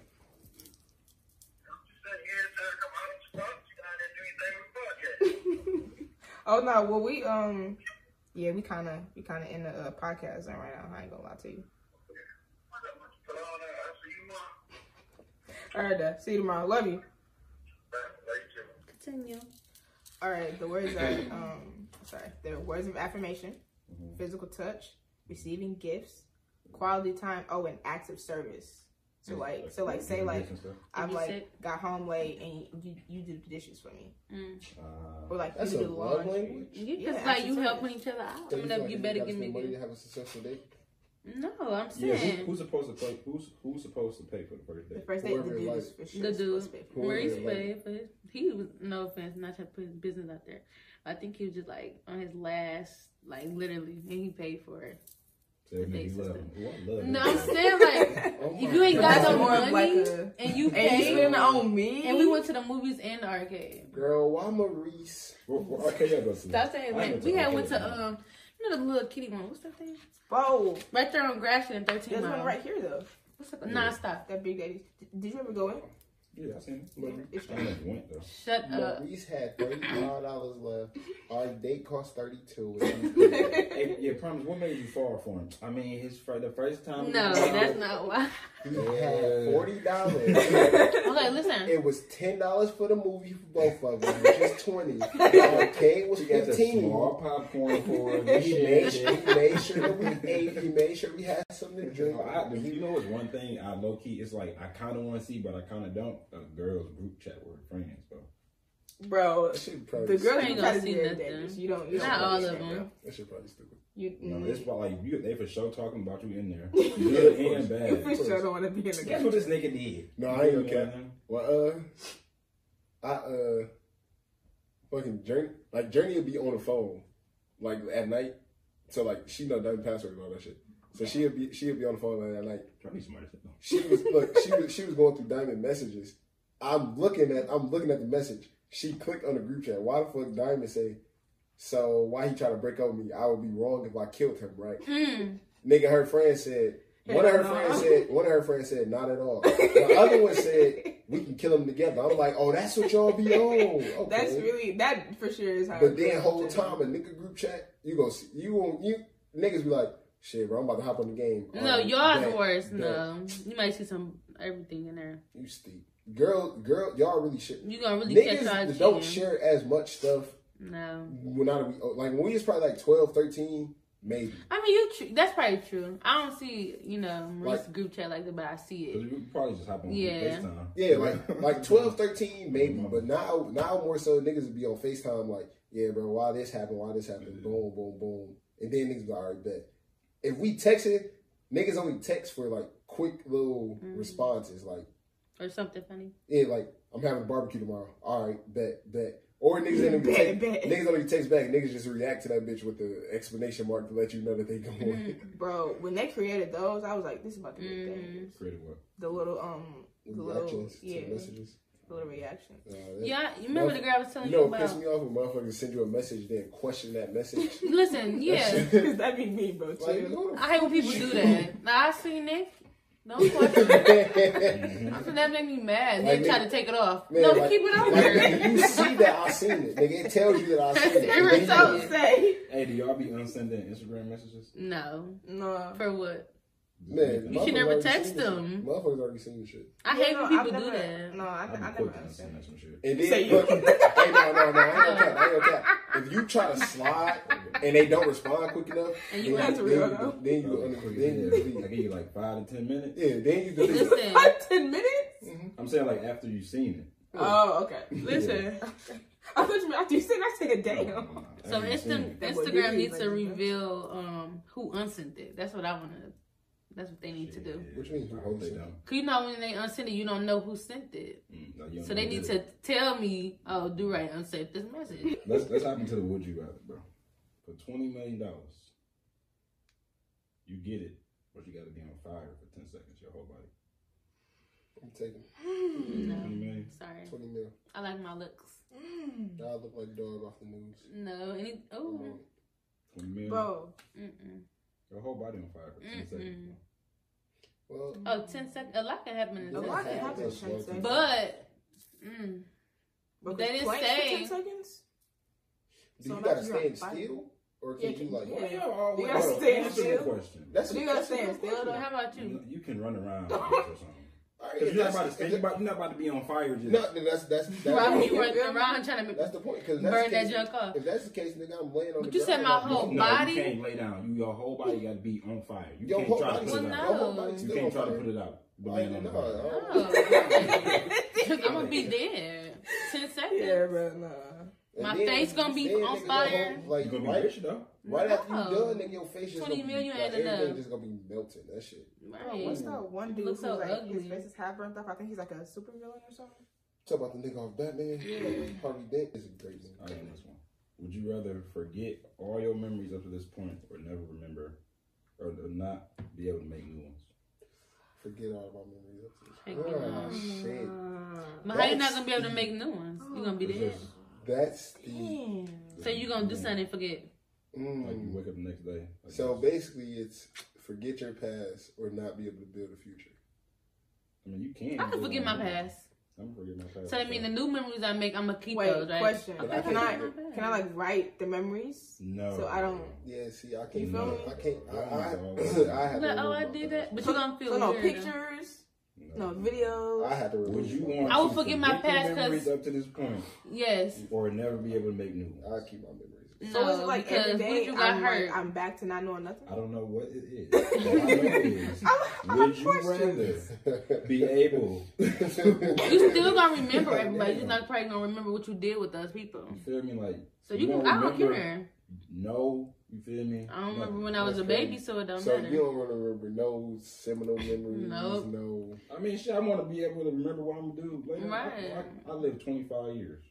oh no, well we um Yeah, we kind of we kind of in the uh, podcast zone right now. I ain't gonna lie to you. All right, uh, see you tomorrow. Love you. Continue. All right, the words are um sorry, the words of affirmation, Mhm. physical touch, receiving gifts, quality time. Oh, and acts of service. So like, so like, say like Gifts and stuff. I've like sick? got home late and you you did the dishes for me, Mm. Uh, or like That's you a do the love laundry. language? You just acts like you service. helping each other out. So I mean, like you you better gotta give me spend money to have a successful date. No, I'm yeah, saying who, who's supposed to pay? Who's who's supposed to pay for the first The date? first date, the dude like- for sure the dude supposed to pay for it. Whoever Maurice paid for his. He was no offense, not trying to put his business out there. I think he was just like on his last, like literally, and he paid for it. So that Date love him. Ooh, I love No, him. I'm saying like Oh if you ain't got That's no more money like a- and you And you paid, on me. and we went to the movies and the arcade. Girl, why Maurice? Where, where arcade y'all go to? Stop saying like we had went to um, you know the little kitty one. What's that thing? Bro, Right there on Gratiot and 13 there's one right here though. What's that? Nah, stop. That Big Daddy. Did you ever go in? Yeah, I seen it. Maurice. It's I never went though. Shut up. Maurice had thirty-five dollars left. Our date cost thirty-two. Hey, yeah, promise. What made you fall for him? I mean, his fir- the first time. No, that's not why. He had forty dollars. Okay, listen. It was ten dollars for the movie for both of them, which is twenty. The arcade was She got the fifteen. small popcorn for it. He made, he made sure that we ate. He made sure we had something to drink. I, you know, what's one thing I low key. It's like I kind of want to see, but I kind of don't. A girls group chat with friends, bro. Bro, That shit probably the girl ain't gonna see nothing. You don't. You don't all of them. bro. That shit probably stupid. You, No, mm, it's about like you. They for sure talking about you in there, good and course. you for sure don't want to be in the Guess game. what this nigga did? No, I ain't You gonna cap. Well, uh, I uh, fucking journey like Journey would be on the phone, like at night. So like she know dumb password and all that shit. So she'd be she'd be on the phone like, at night. Johnny smart as hell. She was look she was she was going through Diamond messages. I'm looking at I'm looking at the message. She clicked on the group chat. Why the fuck Diamond say? So why he try to break up with me? I would be wrong if I killed him, right? Mm. Nigga, her friend said. One of her no. friends said. One of her friends said, "Not at all." The other one said, "We can kill them together." I'm like, "Oh, that's what y'all be on." Okay. That's really that for sure is how. But then whole time a nigga group chat, you gonna see you won't you niggas be like, "Shit, bro, I'm about to hop on the game." No, Alright, y'all's bet, worse. bet. No, you might see some everything in there. You steep. Girl, girl, y'all really shit. You gonna really catch Niggas y'all don't cheating. share as much stuff No, when not like when we was probably like 12, 13, maybe. I mean you. Tr- that's probably true. I don't see you know Maurice's Like- group chat like that, but I see it. you probably just hop on Yeah. FaceTime. Yeah, like like 12, 13, maybe. But now now more so niggas would be on FaceTime like, yeah, bro, why this happened, why this happened, boom, boom, boom. And then niggas be like, all right, bet. If we texted, niggas only text for like quick little Mhm. responses, like, Or something funny. yeah, like, I'm having a barbecue tomorrow. All right, bet, bet. Or niggas don't even Bet, text, bet. niggas don't even text back. Niggas just react to that bitch with the exclamation mark to let you know that they going. Mm. bro, when they created those, I was like, this is about to be a Mhm. thing. Creative what? The little um, the little Reactions yeah, messages. the little reaction. Uh, Yeah, you remember the girl I was telling You you, know what about? pissed me off when motherfuckers send you a message then question that message. Listen, yeah. That'd be me, bro. like, Too. who I hate when people do that. Now I see Nick. Don't question. Man, I feel that make me mad. Like, They try nigga- to take it off. no, like- keep it on like, there. you see that I seen it, nigga. It tells you that I seen it. It And was then you- so- So say Hey, do y'all be unsending Instagram messages? No, no. for what? Man, You should never text them. shit. Motherfuckers already seen this shit. I Yeah, hate no, when people I've do that. No, I, I, I be never quick to understand. unsend some shit. And then, you. look, hey, no, no, no, I ain't gonna cap, I ain't gonna cap. If you try to slide and they don't respond quick enough, And you then, That's then, real, you- though. then you, Oh, under- then you yeah. delete. I give you like five to ten minutes. Yeah, then you delete. Listen, Five, ten minutes? I'm saying like after you've seen it. Oh, okay. Listen. I thought you meant after you said I said damn. so After you've seen Insta- it. That boy Instagram needs to reveal um who unsent it. That's what I want to. That's what they need to do. What you mean, who I hope they don't. Cause you know when they unsent it, you don't know who sent it. Mm, no, So they need to it. tell me, oh, do right, unsent this message. Let's let's hop into the would you rather, bro. For twenty million dollars, you get it, but you got to be on fire for ten seconds, your whole body. I'm taking No, Twenty million. sorry, 20 mil. I like my looks. Mm. I look like a dog off the news. No, any I'm oh, on it. Twenty million. Bro, mm-mm. Your whole body on fire for 10 Mm-mm. seconds. Well, oh, 10 seconds. A lot can happen in a ten lot can seconds. happen in 10 seconds. But, mm, Because they didn't planks say- 10 seconds? do So you gotta imagine stand still? or can Yeah, you like? yeah. Why y'all You gotta Bro, stand answer the still. question. That's You gotta that's a stand good still, question. How about you? You, you can run around or something. All right, Cause you're not about to if You're, about, you're not about to be on fire. Just No, that's that's that's, Why Right. you running around trying to that's the point. Because burn that junk off? If that's the case, nigga, I'm laying on But the you said my whole no, body? you can't lay down. You your whole body got to be on fire. You Your can't try to put Well, it no. out. Your whole body's You can't try to put it out. But Like, laying on the no. Oh. I'm gonna be dead. Ten seconds. Yeah, bro, nah. And My then- face gonna be then, on fire. whole- Like You're gonna be right, rich though. right after you No. done, nigga, your face just 20 gonna be, million like, everything enough. just gonna be melting. That shit. Bro, Right. what's that one dude Looks who's so like ugly. his face is half burnt off? I think he's like a super villain or something. Talk about the nigga off Batman. Yeah. Harvey Dent is a great I movie. got this one. Would you rather forget all your memories up to this point, or never remember, or not be able to make new ones? Forget all about memories. up to this point. it Ah, shit. But how you not gonna be able to make new ones? You gonna be It's dead. Just That's the. Damn. So you gonna do something and forget? like you Mm. wake up the next day. Like So this. basically, it's forget your past or not be able to build a future. I mean, you can. I can forget my past. I'm gonna forget my past. So I mean, the new memories I make, I'm gonna keep Wait, those, right? question. But I Can I can I like write the memories? no. So I don't- Yeah, see, I can't. feel me? I can't. I, I, I have Like, oh, I did that, but past. you gonna feel So no weird. pictures, no videos. I had to remember. Would you want? I will to forget my your past 'cause- memories up to this point, Yes. or never be able to make new ones. I keep my memories. so no, is it like because every what day if you got I'm, hurt? like, I'm back to not knowing nothing? I don't know what it is. All I know is, would you rather be able? you still gonna remember everybody. You're not probably gonna remember what you did with those people. You feel me? Like So you can. I don't remember- care. No, you feel me? I don't remember when I was a baby, crazy. so it don't so matter. you don't want to remember no seminal memories, Nope. no. I mean, shit. I want to be able to remember what I'm gonna do later. Right. I, I, I live 25 years.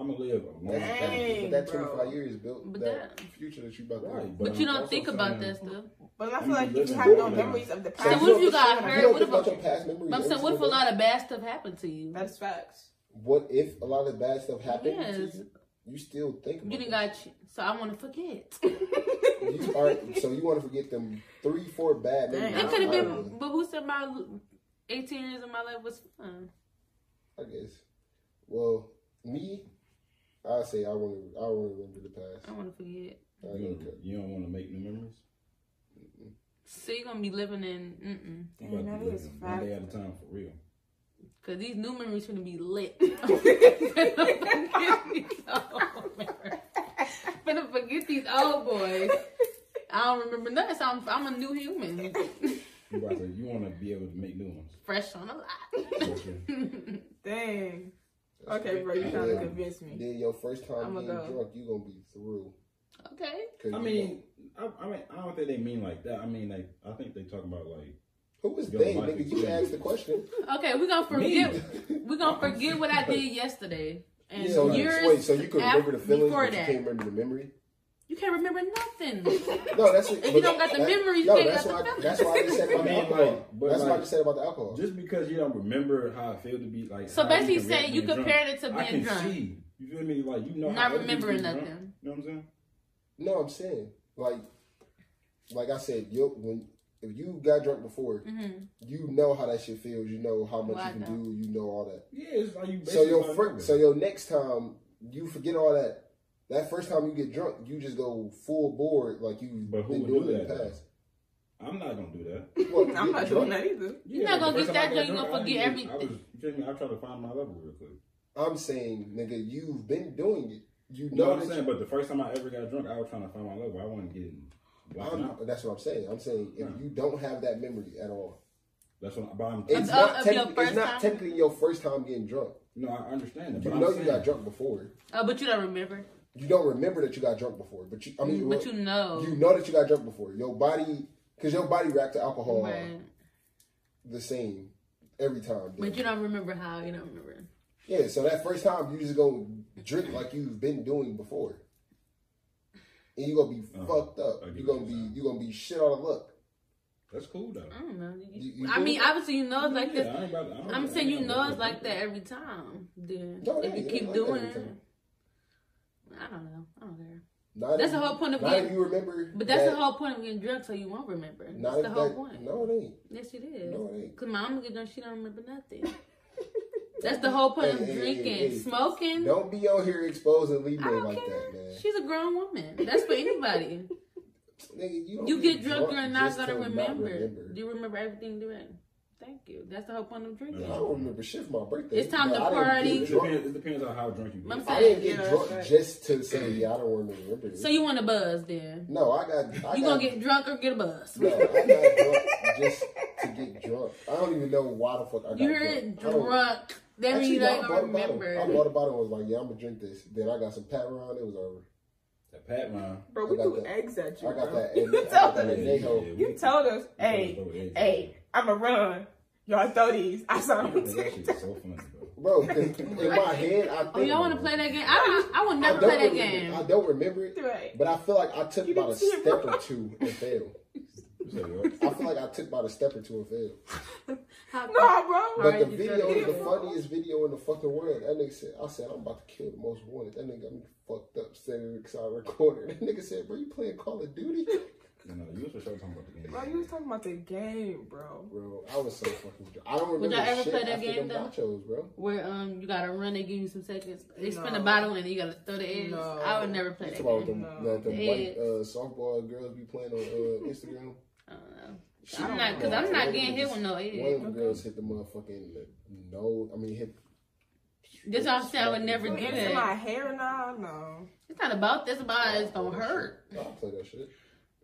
I'm gonna live a long That's, time. But that bro. 25 years built But that, that- future that you about to. Right, But I'm you don't think about saying- that stuff. But I You feel like you have no memories of the past. So you what if you don't- got you hurt? don't What think if about a- your past memories? I'm saying, what if a lot of bad stuff happened to you? That's facts. What if a lot of bad stuff happened Yes. To you? You still think about You didn't that. got. ch- So I want to forget. You are, so you want to forget them three, four bad Dang, memories? It could have been, don't- but who said my 18 years of my life was fun? I guess. Well, me, I say I want to. I want to remember the past. I want to forget. I You don't don't, care. you don't want to make new memories. So you're gonna be living in, mm You Damn, about to that be is living one day at a fact. time for real. Cause these new memories gonna be lit. gonna forget these old boys. I don't remember nothing. So I'm, I'm a new human, You about to, you want to be able to make new ones. fresh on a lot. Dang. That's Okay, bro, you trying to convince me. Then your first time I'ma go. drunk, you gonna be through. Okay. I mean, I, I mean, I don't think they mean like that. I mean, like, I think they talk about like, gonna- who is Your they, life nigga? You experience. asked the question. Okay, we're gonna Me. forget. We're gonna forget what I did yesterday. And so years wait, so you can af- remember the feelings, before but that. you can't remember the memory. you can't remember nothing. No, that's If you don't got the memories, you no, can't that's got why. the That's why I just said about the alcohol. like, but that's what I just said about the alcohol. just because you don't remember how it feel to be like. So basically, you can saying you being drunk. compared it to being I can drunk. see. You feel me? Like you know, Not how other people remembering be drunk. nothing. You know what I'm saying? No, I'm saying like, like I said, yo, when if you got drunk before, hmm you know how that shit feels. You know how much Well, you can do. You know all that. Yeah, it's like you. So your start fir- so your next time you forget all that. That first time you get drunk, you just go full board like you've But who been would doing do in the that, past. I'm not gonna do that. What, I'm not drunk? doing that either. You're not gonna get first that drunk, You're gonna forget didn't- I everything. was, you me? I tried to find my level real quick. I'm saying, nigga, you've been doing it. You You know know what I'm that saying? But the first time I ever got drunk, I was trying to find my level. I wasn't getting blacked I'm, that's what I'm saying. I'm saying if Yeah. you don't have that memory at all, That's what. But I'm. it's Of- not, of your first it's not time? technically your first time getting drunk. no, I understand it. You But I'm know you saying- got drunk before. Oh, but you don't remember. You don't remember that you got drunk before, but you, I mean, but you know. you know that you got drunk before. Your body, because your body reacts to alcohol Right. the same every time. But you don't remember how. You don't remember. Yeah, so that first time you just go drink like you've been doing before, and you're gonna be Uh, fucked up. You what gonna be you're gonna be shit out of luck. That's cool though. I don't know. You- you I do? mean, obviously, you know it's like Yeah, this. I ain't about to- I don't- I'm I saying you know it's like that every time. Then No, it if you ain't. keep It like doing it. I don't know. I don't care. Not That's if the whole point of not getting- if you remember. But that's that- the whole point of getting drunk, so you won't remember. Not That's the whole that- point. No, it ain't. Yes, it is. No, it ain't. Cause my mama get drunk, she don't remember nothing. That's the whole point of Hey, hey, hey, drinking, hey. smoking. Don't be out here exposing Lee I May don't like care. that, man. She's a grown woman. That's for anybody. Nigga, you, you get drunk, you're not gonna to remember. remember. Do you remember everything you're doing? Thank you. That's the whole point of drinking. I don't remember shit from my birthday. It's time but to I party. It depends, it depends on how drunk you I'm get. I saying- didn't get Yeah, drunk that's just to say yeah, I don't remember it. So you want a buzz then? No, I got. I You got, gonna get drunk or get a buzz? No, I got drunk just to get drunk. I don't even know why the fuck I got You drunk. heard I don't- drunk. That means Actually, you no, I don't bought a bottle. remember. I bought a bottle and was like, yeah, I'm gonna drink this. Then I got some pat around. It was over. That Pat man. Bro, we threw eggs at you. I got bro. that. You And told that us. in Neho. You told us, hey, hey, I'ma run. Y'all throw these. I saw them. That shit so funny, bro. Bro, 'cause in my head, I think. Oh, y'all want to play that game? I don't. I would never don't play that remember- game. I don't remember it, Right. but I feel like I took You about a didn't it, step or two and failed. You said what? I feel like I took about a step or two and failed. Nah, bro. But Alright, the video is the funniest video in the fucking world. That nigga said, I said, I'm about to kill the most wanted. That nigga got me fucked up saying it because I recorded. That nigga said, bro, you playing Call of Duty? You know, you was for sure talking about the game. Bro, you was talking about the game, bro. Bro, I was so fucking. I don't remember. Would remember y'all ever shit play that game, them though? nachos, bro. Where um you gotta run, they give you some seconds. They spin No. a bottle and you gotta throw the eggs. No. I would never play It's that about game. them, No. that the The white uh, softball girls be playing on uh, Instagram. I don't know. I I'm don't cause. I'm not getting of hit with no One of eggs. them girls hit the motherfucking nose. I mean, hit. That's what I'm saying, I would never do it that. my hair now? No. It's not about this. About it's gonna oh, hurt. I'll play that shit.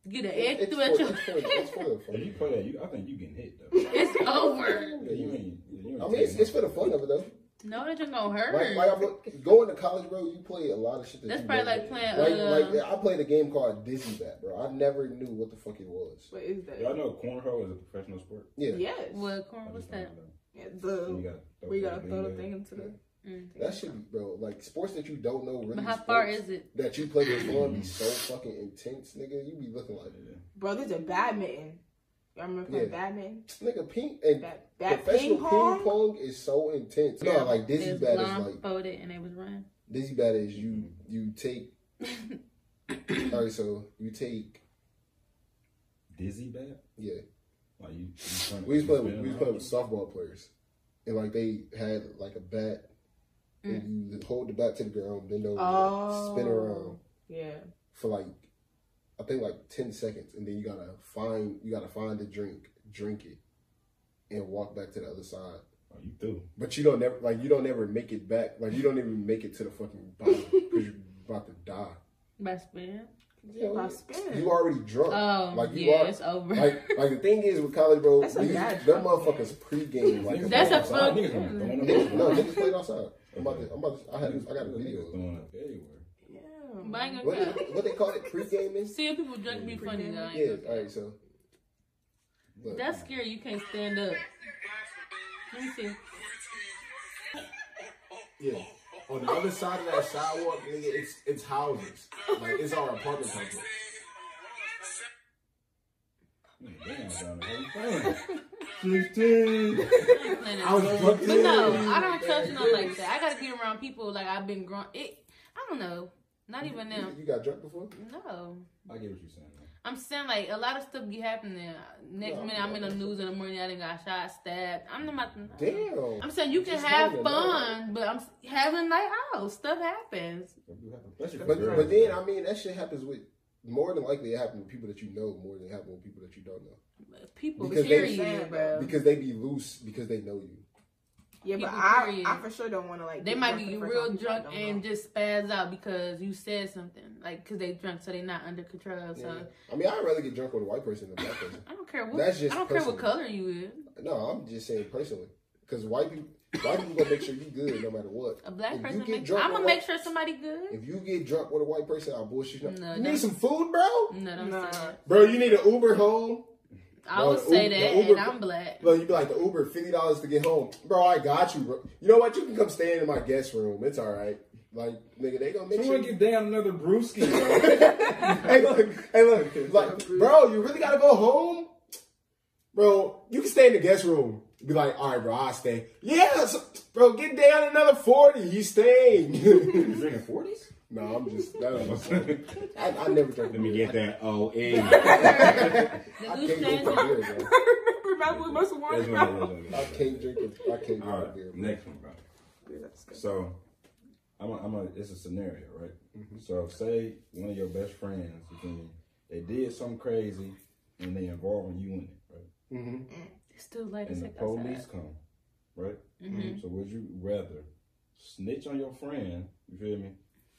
Get an egg through for, at your. it's for, the If fun. you play that, you, I think you getting hit though. It's over. Yeah, you ain't. You ain't I mean, it's, it's for the fun of it though. No, that just gonna hurt. like I'm going to college, bro. You play a lot of shit. That That's you probably like playing, Like, uh, like I played a game called Dizzy Bat, bro. I never knew what the fuck it was. What is that? Y'all know cornhole is a professional sport. Yeah, Yes. What corn? I What's that? Yeah, You the gotta throw where gotta the throw the in thing there. into the. Mm. that should be, bro. Like sports that you don't know really. But how far is it? that you play with fun be so fucking intense, nigga? You be looking like Yeah. Bro, there's a badminton. Y'all remember playing Yeah. badminton? nigga ping and That that professional ping pong. is so intense. No, like Dizzy It's Bat is like blindfolded and they was running. Dizzy Bat is you you take. all right, so you take Dizzy bat? yeah. Like you, you We was you playing. spin We was around? playing with softball players, and like they had like a bat, Mm. and you hold the bat to the ground, bend over, Oh. spin around Yeah. for like, I think like ten seconds, and then you gotta find you gotta find the drink, drink it, and walk back to the other side. Oh, you do. But you don't never like you don't ever make it back. Like you don't even make it to the fucking bottom because you're about to die. By spin. Yeah, by spinning. You already drunk. Oh, like you yeah, are. it's over. Like, like the thing is with college, bro, That's a these, bad them drunk motherfuckers pregame like That's a outside. fuck- Niggas gonna throw in the Niggas, no, niggas played outside. I'm about to, I'm about to, I had, I got a video. Throwing up everywhere. yeah. But I ain't What, tell. what, what they call it? Pre-gaming? Seeing people drunk be mm-hmm. funny though. Yeah, gonna alright, so. Look, That's scary. You can't stand up. Let me see. yeah. On the other side of that sidewalk, nigga, it's it's houses. Like, it's our apartment complex. Damn, down there. You playing? Sixteen. I ain't playing that. I was. But no, I don't trust nothing like that. I gotta be around people like I've been grown. It, I don't know. Not even You, them. you got drunk before? No. I get what you're saying. Man. I'm saying like a lot of stuff be happening. Next No, minute I'm in the news in the morning. I didn't got shot, stabbed. I'm not. Damn. I'm saying you can Just have having a fun, but I'm having a night out. Stuff happens. But, but then. I mean, that shit happens with, more than likely it happens with people that you know more than it happens with people that you don't know. People Because they- bro. Because they be loose because they know you. Yeah, but I, period. I for sure don't want to like. They might be the real drunk and know. just spaz out because you said something, like because they drunk, so they not under control. So Yeah. I mean, I'd rather get drunk with a white person than a black person. I don't care what That's just I don't care what color you is. No, I'm just saying personally. Because white people, white people gonna make sure you good no matter what. A black If you person, get make, drunk I'm gonna a make sure somebody good. If you get drunk with a white person, I'll bullshit you. No, you need some food, bro? No, don't Nah. say that. Bro, you need an Uber home. I No, would the say Uber- that, Uber- and I'm black. Look, you'd be like the Uber, fifty dollars to get home, bro. I got you, bro. You know what? You can come stay in my guest room. It's all right. Like nigga, they gonna make Someone sure. get down another brewski. bro. hey look, hey look, like, bro, you really gotta go home, bro. You can stay in the guest room. Be like, all right, bro, I'll stay. Yeah, so, bro, get down another forty. You staying? You drinking forties? No, I'm just. That was I, I never drank. Let me get that. Oh, The can't drink beer, bro. Remember Bad Boy muscle water, That's what it is, that's what I it is. can't drink it. I can't drink All a right, beer. bro. next one, bro. So, I'm a, I'm a, it's a scenario, right? Mm-hmm. So, say one of your best friends, you feel me, they did something crazy and they involving you in it, right? Mm-hmm. It's still like And the police come, right? hmm So, would you rather snitch on your friend, you feel me?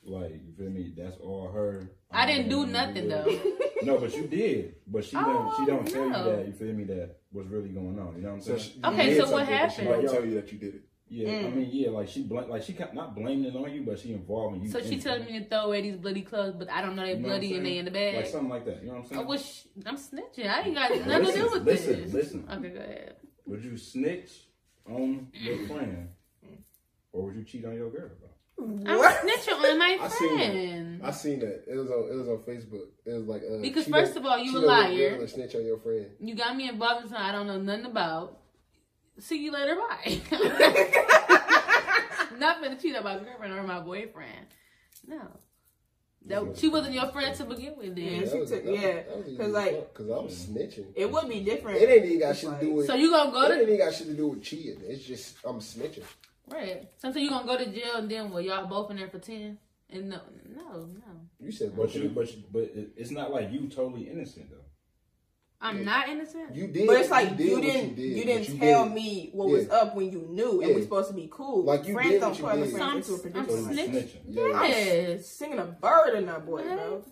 Like, you feel me? That's all her. I didn't um, do nothing did. though. No, but you did. But she don't. She Oh, don't tell no. you that. You feel me? That what's really going on. You know what I'm So saying? she, Okay, you did so what something, but She happened? don't tell you that you did it. Yeah, I mm. mean, yeah, like she bl- like she ca- not blaming it on you, but she involving you. So she it. telling me to throw away these bloody clothes, but I don't know they You know bloody and they in the bag. like something like that. You know what I'm saying? I wish I'm snitching. I ain't got nothing to do with listen, this. listen. Okay, go ahead. Would you snitch on your friend, or would you cheat on your girl? Bro? I'm snitching on my I seen it. friend. I seen that. It was on. It was on Facebook. It was like uh, Because first on- of all, you cheat a on your liar. girl and snitch on your friend. You got me involved in something I don't know nothing about. See you later, bye. Not gonna cheat on my girlfriend or my boyfriend. No. That, she wasn't your friend to begin with, Yeah, then. she That was- took- was- yeah, that was easy 'cause, as like- fuck, 'cause I'm snitching. It would be different. It ain't even got shit to do with. So you gonna go it ain't even got shit to do with cheating. It's just I'm snitching. Right? Sometimes you gonna go to jail and then well, y'all both in there for ten. And no, no, no. You said But both you, but you, but it's not like you totally innocent though. I'm not innocent. You did. But it's like did you, didn't did, you, didn't you tell did- me what was up when you knew and Yeah. we supposed to be cool. Like, you friends did don't put other friends into a I'm- I'm predicament. So snitching. Yeah. Yes. Singing a bird in that boy, bro.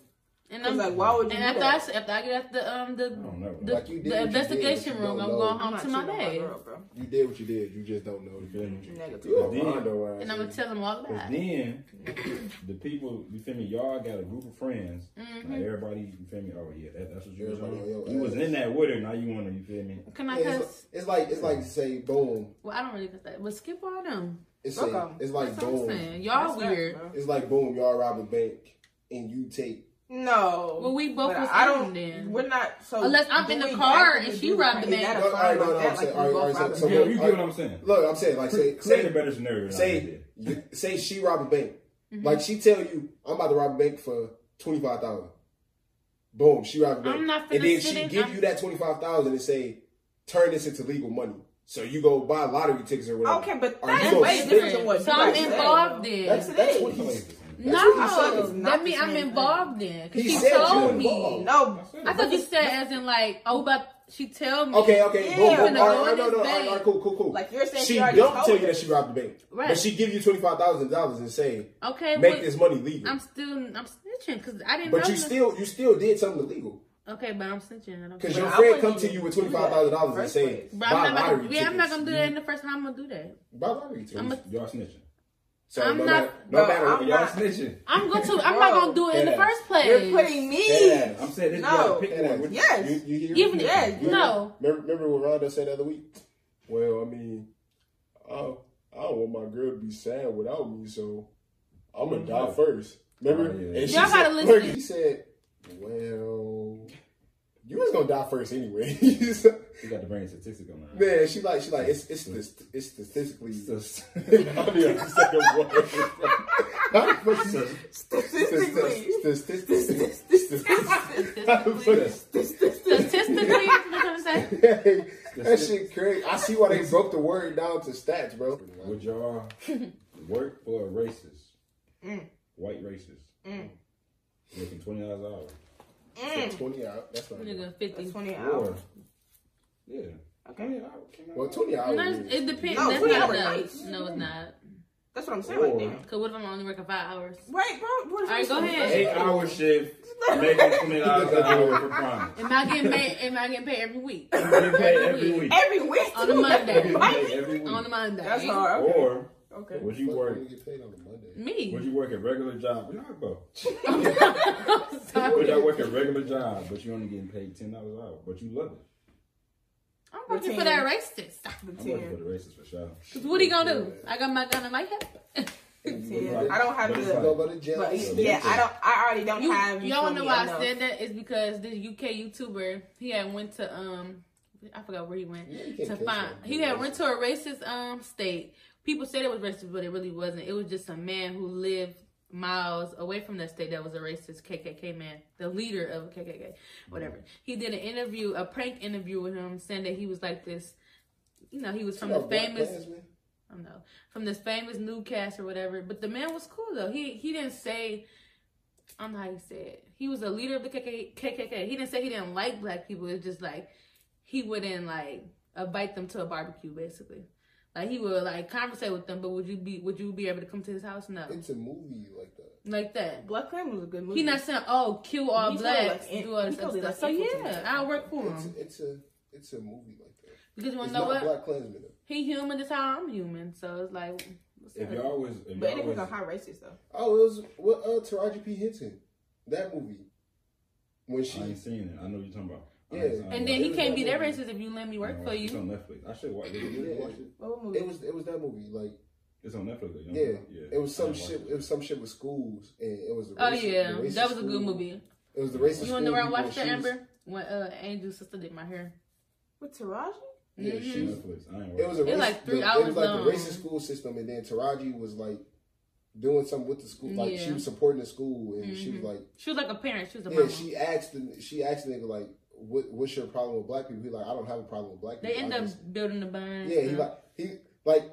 And I'm like, why would you and do after that? I, after I get out the um the I don't know. the, Like you did the investigation you room, I'm know. going I'm home to my cheating on bed. girl, bro. You did what you did. You just don't know. You feel me? Negative. You a Then- And I'm gonna tell them all Cause about then the people, you feel me? Y'all got a group of friends. Mhm. Like everybody, you feel me? Oh yeah, that, that's what you're Everybody on on. You was in that with her. Now you wanna, you feel me? Can I Yeah, cuss? it's, it's like it's like say boom. Well, I don't really cuss that, but skip all them. It's Fuck say, 'em. it's like That's what I'm boom. Y'all That's weird. bro. It's like boom. Y'all rob a bank and you take. No. Well, we both But was I don't. then. We're not. So Unless I'm in the car actively and she robbed the Is that a bank. No, alright, no, no. I'm Like saying- All right, all right. so- so a Yeah, bank? you get what I'm saying. Look, I'm saying like say say a better scenario. than I say did. you, say she robbed a bank. Mm-hmm. Like she tell you, I'm about to rob a bank for twenty five thousand. Boom, she robbed a bank, I'm not and then she in- give I'm- you that twenty five thousand and say, turn this into legal money. So you go buy lottery tickets or whatever. Okay, but Are that's you way different than what So I'm guys said, involved though. then. That's that's what he's. It's the same. That's what he said, No, that the mean I'm involved in. Cause He she said told me. No, I thought you said as in like, oh, but she tell me. Okay, okay, Yeah. boom, Finna boom. go All right, in no, no, this no, all right, bank. all right, cool, cool, cool. like you're saying, she she already don't told tell you that us. she robbed the bank, Right. but she give you twenty five thousand dollars and say, Okay, make but this money legal. I'm still I'm snitching because I didn't. But know you the- still you still did something illegal Okay, but I'm snitching. I don't because But your I friend wouldn't come to even you with do twenty that five thousand dollars and first say, place. But buy I'm not, lottery gonna, yeah, I'm not gonna do that in the first time. I'm gonna do that. Buy lottery tickets. Y'all snitching. So I'm no not- matter, no bro, matter I'm Y'all not- snitching. I'm going to. I'm Bro, not gonna do it in the deadass. first place. You're putting me. Deadass. I'm saying this. No. You gotta pick Deadass. one. Which- Yes. You, you hear Even me? Yes. You No. Remember, remember what Rhonda said the other week? Well, I mean, I, I don't want my girl to be sad without me, so I'm gonna die mm-hmm. first. Remember? Oh, yeah. And she Y'all said, gotta listen. look, He said, "Well, you was gonna die first anyway." You got to bring a statistic on that. Man, she like she like it's it's it's, it's statistically. It's just- I don't even understand the word. Statistically. Statistically. Statistically, statistically, you know what I'm saying? that shit crazy. I see why they broke the word down to stats, bro. Would y'all work for a racist, Mm. white racist, Mm. making twenty dollars an hour, Mm. Twenty out. That's not. Nigga, That's fifty. 20 or hours. yeah, Okay. twenty hours. Well, twenty hours. No, it depends. No, That's 20 not hours enough. nice. No, it's not. That's what I'm saying. Or- Like. Cause what if I'm only working five hours? Wait, bro. What is All right, go ahead. Eight hour shift, making twenty dollars an hour for promise. Am I getting paid? Am I getting paid every week? You get paid every week. Every week. On a Monday. get every week. On a Monday. That's hard. Okay. Or okay. would you work? you get paid on a Monday. Me. Would you work a regular job? We talk about. Would y'all work a regular job, but you only getting paid ten dollars an hour, but you love it? I'm working for that racist. The I'm working for the racist for sure. Cause what he gonna do? I got my gun in my hip. The 10. I don't have But it's Go go to jail. But So yeah, I don't. I already don't You, have. you feel don't know me, why I enough. said that? It's because this UK YouTuber he had went to um I forgot where he went Yeah, to find. He had went to a racist um state. People said it was racist, but it really wasn't. It was just a man who lived miles away from that state that was a racist KKK man, the leader of KKK, whatever. He did an interview, a prank interview with him, saying that he was like this. You know, he was from Oh, the famous. I don't know, from this famous newscast or whatever. But the man was cool though. He he didn't say. I don't know how he said. He was a leader of the KKK. KKK. He didn't say he didn't like black people. It's just like he wouldn't like invite them to a barbecue, basically. Like he would like conversate with them, but would you be would you be able to come to his house? No, It's a movie like that. like that. Black Klansman was a good movie. He not saying, "Oh, kill all He told, blacks, like, do all this he told other like, stuff." So yeah. I'll work for It's him it's a it's a movie like that. because you want It's to know not what? Black Klansman. though. He human, just how I'm human. So it's like, what's If y'all always, if But y'all it was a high racist though. Oh, it was what uh, Taraji P Henson. That movie when she I ain't seen it. I know what you're talking about. I Yeah. ain't- I ain't and then he it. can't be that movie. racist if you let me work for watched it. It's you. on Netflix. I should watch. Did you Yeah. watch it? What movie? it was it was that movie like It's on Netflix. Though, yeah, yeah. it was some shit it was some shit with schools and it was the Oh racist- yeah, racist that was a good movie. It was the racist You want to know where I watched that, Amber? When uh, Angel's sister did my hair. With Taraji? Yeah, Mhm. she was Netflix. I ain't It was a It race, like three the, hours It was like long. the racist school system, and then Taraji was like doing something with the school, like she was supporting the school, and she was Mhm. like, She was like a parent. She was a yeah, mama. she asked the she asked the nigga like, what what's your problem with black people? He like, I don't have a problem with black people. they end I up just- building the bond. yeah, he like he like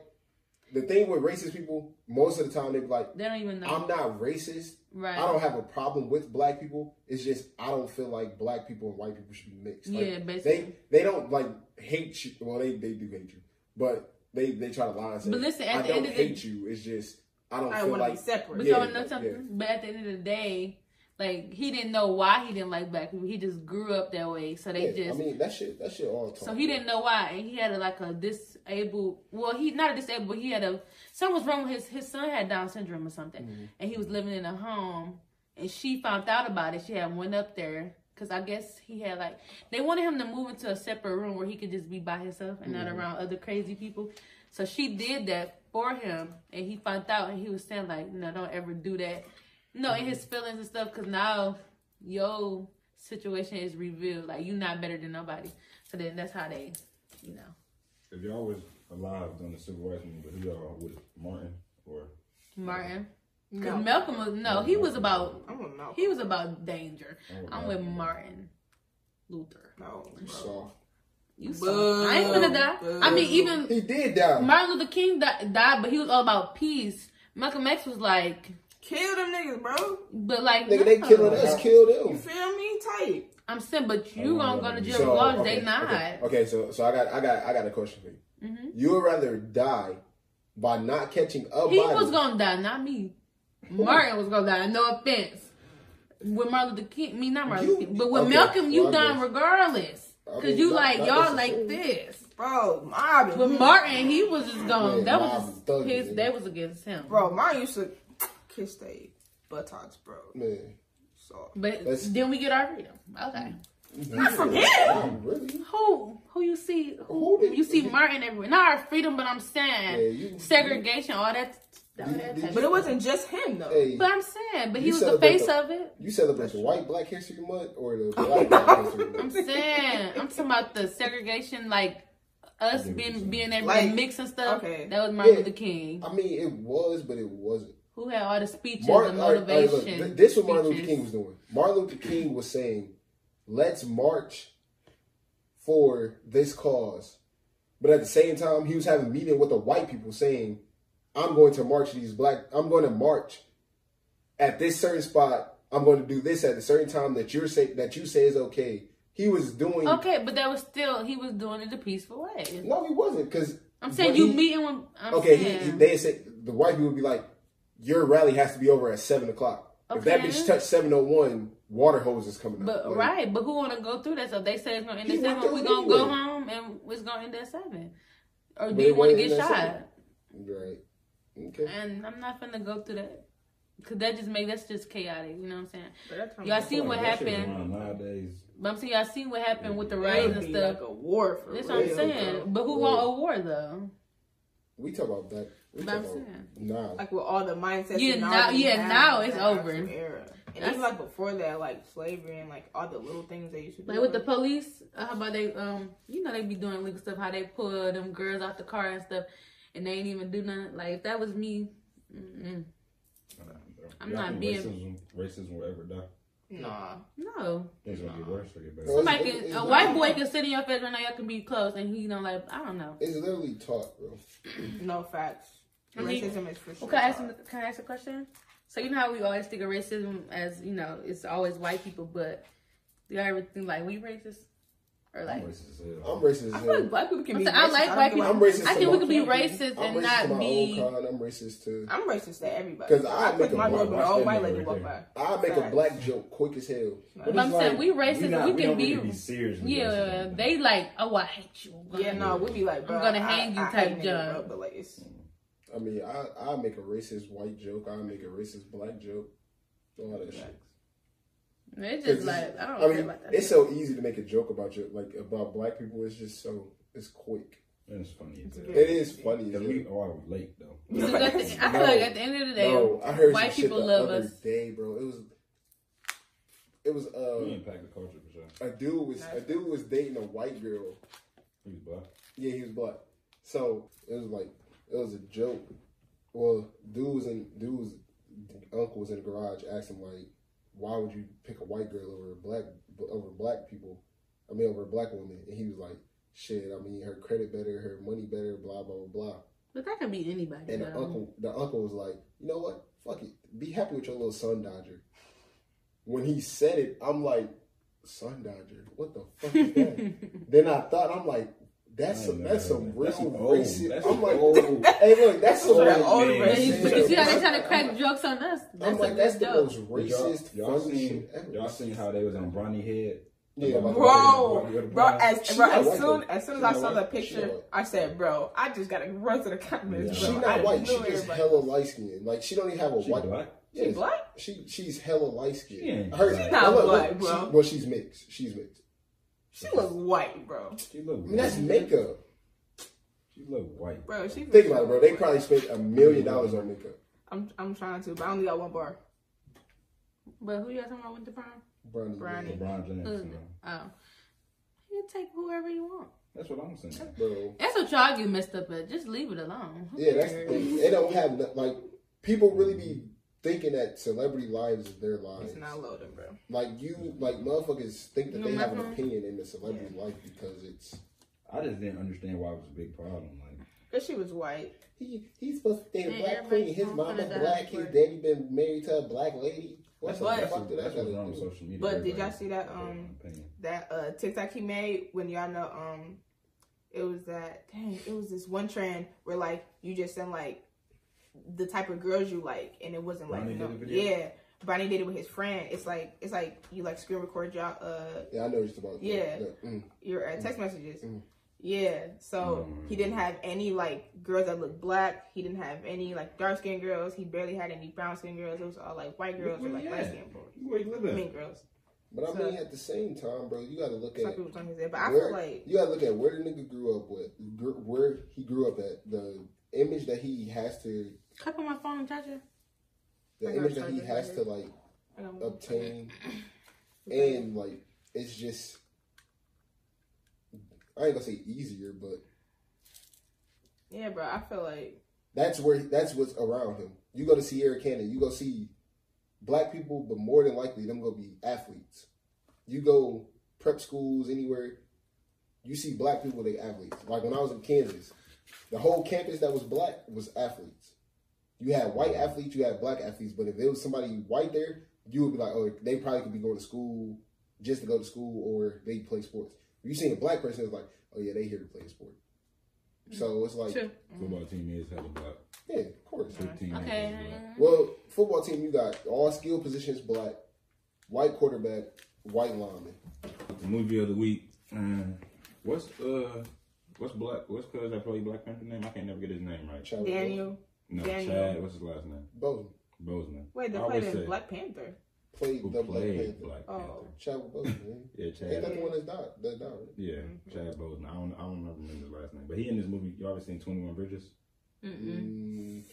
the thing with racist people. Most of the time, they be like, They don't even know. I'm not racist. right. I don't have a problem with black people. It's just I don't feel like black people and white people should be mixed. Like, yeah, basically. they they don't like hate you. Well, they they do hate you, but they they try to lie and say, But listen, at I the don't end of the- hate you. It's just I don't I feel want to like be separate. But Yeah, y'all know something? yeah. But at the end of the day, like he didn't know why he didn't like black people. He just grew up that way. So they Yeah, just I mean that shit that shit all so he didn't know why, and he had a, like a disabled. Well, he not a disabled. But he had a something was wrong with his his son had Down syndrome or something, Mm-hmm. and he was living in a home. And she found out about it. She had went up there because I guess he had like they wanted him to move into a separate room where he could just be by himself and Mm-hmm. not around other crazy people. So she did that for him, and he found out, and he was saying like, "No, don't ever do that." No, in his feelings and stuff, because now your situation is revealed. Like you're not better than nobody. So then that's how they, you know, If y'all was alive during the civil rights movement, but who y'all with Martin or Martin. Because No. Malcolm was no, he was about I'm with Malcolm. he was about danger. I'm with I'm with Martin Luther. No, You bro. saw. You saw. I ain't gonna die. I mean, even He did die. Martin Luther King di- died, but he was all about peace. Malcolm X was like, Kill them niggas, bro. but like, Nigga, they killing us. Kill them. You feel me? Tight. I'm saying, but you Oh, gonna go to jail So, regardless. okay, they not. Okay, okay, so so I got I got I got a question for you. hmm You would rather die by not catching a He body. was gonna die, not me. Martin was gonna die. No offense. With Martin Luther King, me not Martin Luther King, but with okay, Malcolm, you well, done regardless. I Cause you not- like not y'all like this. Bro, Marvin. With Martin, he was just gone. Yeah, that was is his. nigga. That was against him. Bro, Martin used to kiss they buttocks, bro. Man, So. But That's- then we get our freedom. Okay. Mm-hmm. Not from him. Really. Who who you see? Who did- you see Martin everywhere? Not our freedom, but I'm saying Yeah, you- segregation, all that. all Did- that did But it wasn't just him, though. Hey, But I'm saying, but he was the face the- of it. you celebrate the white Black History Month or the black Black History I'm saying, I'm talking about the segregation, like us being being able Like, to mix and stuff. okay. That was Martin Yeah. Luther King, I mean, it was, but it wasn't. Who had all the speeches Martin, and all right, all right, motivation. look, this is what Martin Luther. King was doing. Martin Luther King was saying, "Let's march for this cause," but at the same time, he was having a meeting with the white people, saying, "I'm going to march these black. I'm going to march at this certain spot. I'm going to do this at a certain time that you're say that you say is okay." He was doing. Okay, but that was still he was doing it the peaceful way. No, he wasn't because I'm saying you meeting with. I'm okay, he, he, they said the white people would be like, "Your rally has to be over at seven o'clock." If that bitch touched seven oh one, water hose is coming But out. Like, right, but who want to go through that? So they say it's gonna end at seven. We through gonna it go home and it's gonna end at seven. Or do it you want to get shot? seven. Right. Okay. And I'm not finna go through that because that just make that's just chaotic. You know what I'm saying? But that time Y'all was- see what happened? Nowadays, But I'm saying y'all seen what happened with the It riots and stuff. like a war for That's real. what I'm saying. But who want a war though? We talk about that. We But I'm saying. now. Like with all the mindsets. Yeah, and now- yeah, have now it's over. Era. And That's- even like before that, like slavery and like all the little things they used to do. Like with the police, uh, how about they? Um, you know they be doing legal stuff. How they pull them girls out the car and stuff, and they ain't even do nothing. Like if that was me, mm-mm. I'm Y'all not think being racism, racism will ever die. Nah. no. Things gonna get worse or get better. Well, Somebody it's- can it's a white boy can sit in your face right now. Y'all can be close, and he don't like. I don't know. It's literally taught, bro. No facts. I mean- Racism is for sure. Well, can I ask him, can I ask a question? So you know how we always think of racism as you know it's always white people, but do y'all ever think like we racist or like? I'm racist as hell. I'm racist I as feel like hell. black people can I'm be saying, I racist. like don't white people. I'm racist I to think my we can be family. racist I'm and racist to not my be. own kind. I'm racist to. I'm racist to everybody. 'Cause I I make put a my black- door with an old white nigga lady walk by. I make a black joke quick as hell. But I'm saying we racist. we, not, we we can don't be. really be seriously yeah, they like. Oh, I hate you. Yeah, no, we be like, bro, I'm gonna hang you I type hate niggas, job. bro, But like, it's I mean, I I make a racist white joke. I make a racist black joke. All that shit. It's 'Cause just like I don't I care mean, about that. it's so easy to make a joke about you, like about black people. It's just so it's quick. And it's funny. It's as. It is funny. as Because hell. we are late though. Because at the- I feel No. like at the end of the day, No, I heard white people love other us. day, bro. It was it was We uh impact the culture for sure. a dude was a dude was dating a white girl. He's black. Yeah, he was black. So it was like it was a joke. Well, dudes and dudes, dude was uncle was in the garage. Asked him like, why would you pick a white girl over a black over black people? I mean, over a black woman. And he was like, shit. I mean, her credit better, her money better, blah blah blah but that could be anybody. And the uncle, the uncle was like, you know what? Fuck it. Be happy with your little son dodger. When he said it, I'm like, sun dodger. What the fuck is that? then I thought, I'm like, that's some, ain't that's some real. That's some old- racist. that's I'm like, old- hey, look, that's some That's real old man. But you, racist. but you see how they I'm- trying to crack I'm- jokes on us? That's I'm like, a that's good the joke. most But y'all, y'all seen shit ever. y'all seen how they was on Bronny Head? Yeah, About Bro, bro, as, bro, as soon though. as soon as I saw the white. She picture. I said, bro, I just gotta run to the comments. Yeah. bro. She I not white. She just everybody- hella light skinned. Like she don't even have a She white. black. She Yes. black? She she's hella light She skinned. ain't Her, black. not now look, black, look, bro. she- well, she's mixed. She's mixed. She look white, bro. She look. I mean, that's makeup. She look white. Bro, she. Think about it, bro. They probably spent a million dollars on makeup. I'm I'm trying to, but I only got one bar. But who y'all talking about with the prom? Bronny. Bronny. LeBron James. Who? you know. Oh, you take whoever you want. That's what I'm saying. Bro. That's what y'all get messed up at. Just leave it alone. Who Yeah, that's the thing. They don't have like people really be thinking that celebrity lives is their lives. It's not loading, bro. Like you, like motherfuckers think that You they have my an opinion in the celebrity life because it's I just didn't understand why it was a big problem. Like, Cause she was white. he he's supposed to date a Yeah, black queen. His going mama black. His daddy been married to a black lady. What that's, the But- that's, fuck did that that's what's to wrong with do? social media. But did y'all see that, um, that uh TikTok he made when y'all know um it was that dang it was this one trend where like you just send like the type of girls you like and it wasn't like Bronny you know, did the video? yeah Bronny did it with his friend it's like it's like you like screen record y'all uh Yeah, I know what you're about. Yeah. The- mm. your uh, text messages Mm. yeah so Mm. he didn't have any like girls that look black he didn't have any like dark skinned girls he barely had any brown skinned girls it was all like white girls or like he light at? skinned boys Where you live mean girls But I So- mean, at the same time, bro, you got to look some at people was on his head but I where feel like you got to look at where the nigga grew up with, where he grew up at, the image that he has to, Click on my phone and touch it. the I image that he has right to like obtain, and like it's just, I ain't gonna say easier, but yeah bro I feel like that's where that's what's around him. You go to Sierra Canyon, you go see black people, but more than likely them gonna be athletes. You go prep schools anywhere, you see black people, they athletes. Like when I was in Kansas, the whole campus that was black was athletes. You had white athletes, you had black athletes, but if there was somebody white there, you would be like, oh, they probably could be going to school just to go to school, or they play sports. You seen a black person, it's like, oh yeah, they here to play a sport. So it's like, True. Football team is hella black. yeah, of course. Fifteen. Okay. black. Well, football team, you got all skill positions black, white quarterback, white lineman. The movie of the week. Um, what's uh, what's black? What's cuz that played Black Panther name? I can't never get his name right. Chadwick Daniel No, Daniel. Chad. What's his last name? Boseman Boseman. Wait, they I played always in say Black Panther. played Who the Black played Panther. Black Oh. Panther? Chadwick Boseman. Yeah, Ain't Chad. that the one that's died? That died. Right? Yeah, Chad Boseman. I don't, I don't remember his last name, but he in this movie. You always seen Twenty One Bridges? Mm-mm. Mm,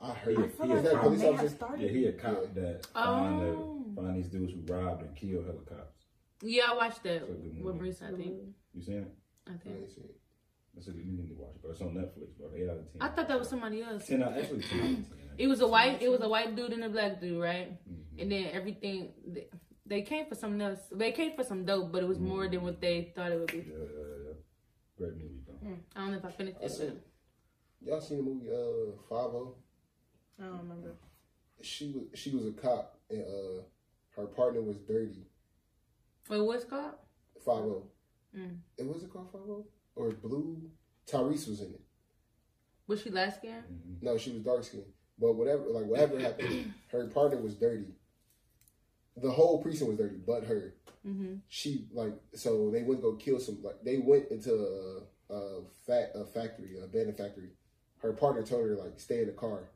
I heard I it. feel Is like that a I police may have officer? started. Yeah, he a cop that find, Oh. the, find these dudes who robbed and killed helicopters. Yeah, I watched that It's a good with. Bruce. I think. You seen it? I I think. ain't seen it. That's a, you need to watch it, bro. It's on Netflix, bro. Eight out of ten. I thought that was somebody else. ten out. Actually, ten out of ten. It was a white. It was a white dude and a black dude, right? Mhm. And then everything. They, they came for something else. They came for some dope, but it was more than what they thought it would be. yeah, yeah, yeah. Great movie though. I don't know if I finished I it. said, y'all seen the movie uh Five O? I don't remember. She was she was a cop and uh her partner was dirty. Wait, what's called? Five O. Mm. And was it called Five O or Blue? Tyrese was in it. Was she last skin? Mhm. No, she was dark skinned. But whatever, like whatever happened, her partner was dirty. The whole precinct was dirty, but her. Mm-hmm. She like so they went to go kill some like they went into a, a fat a factory, a abandoned factory. Her partner told her like stay in the car.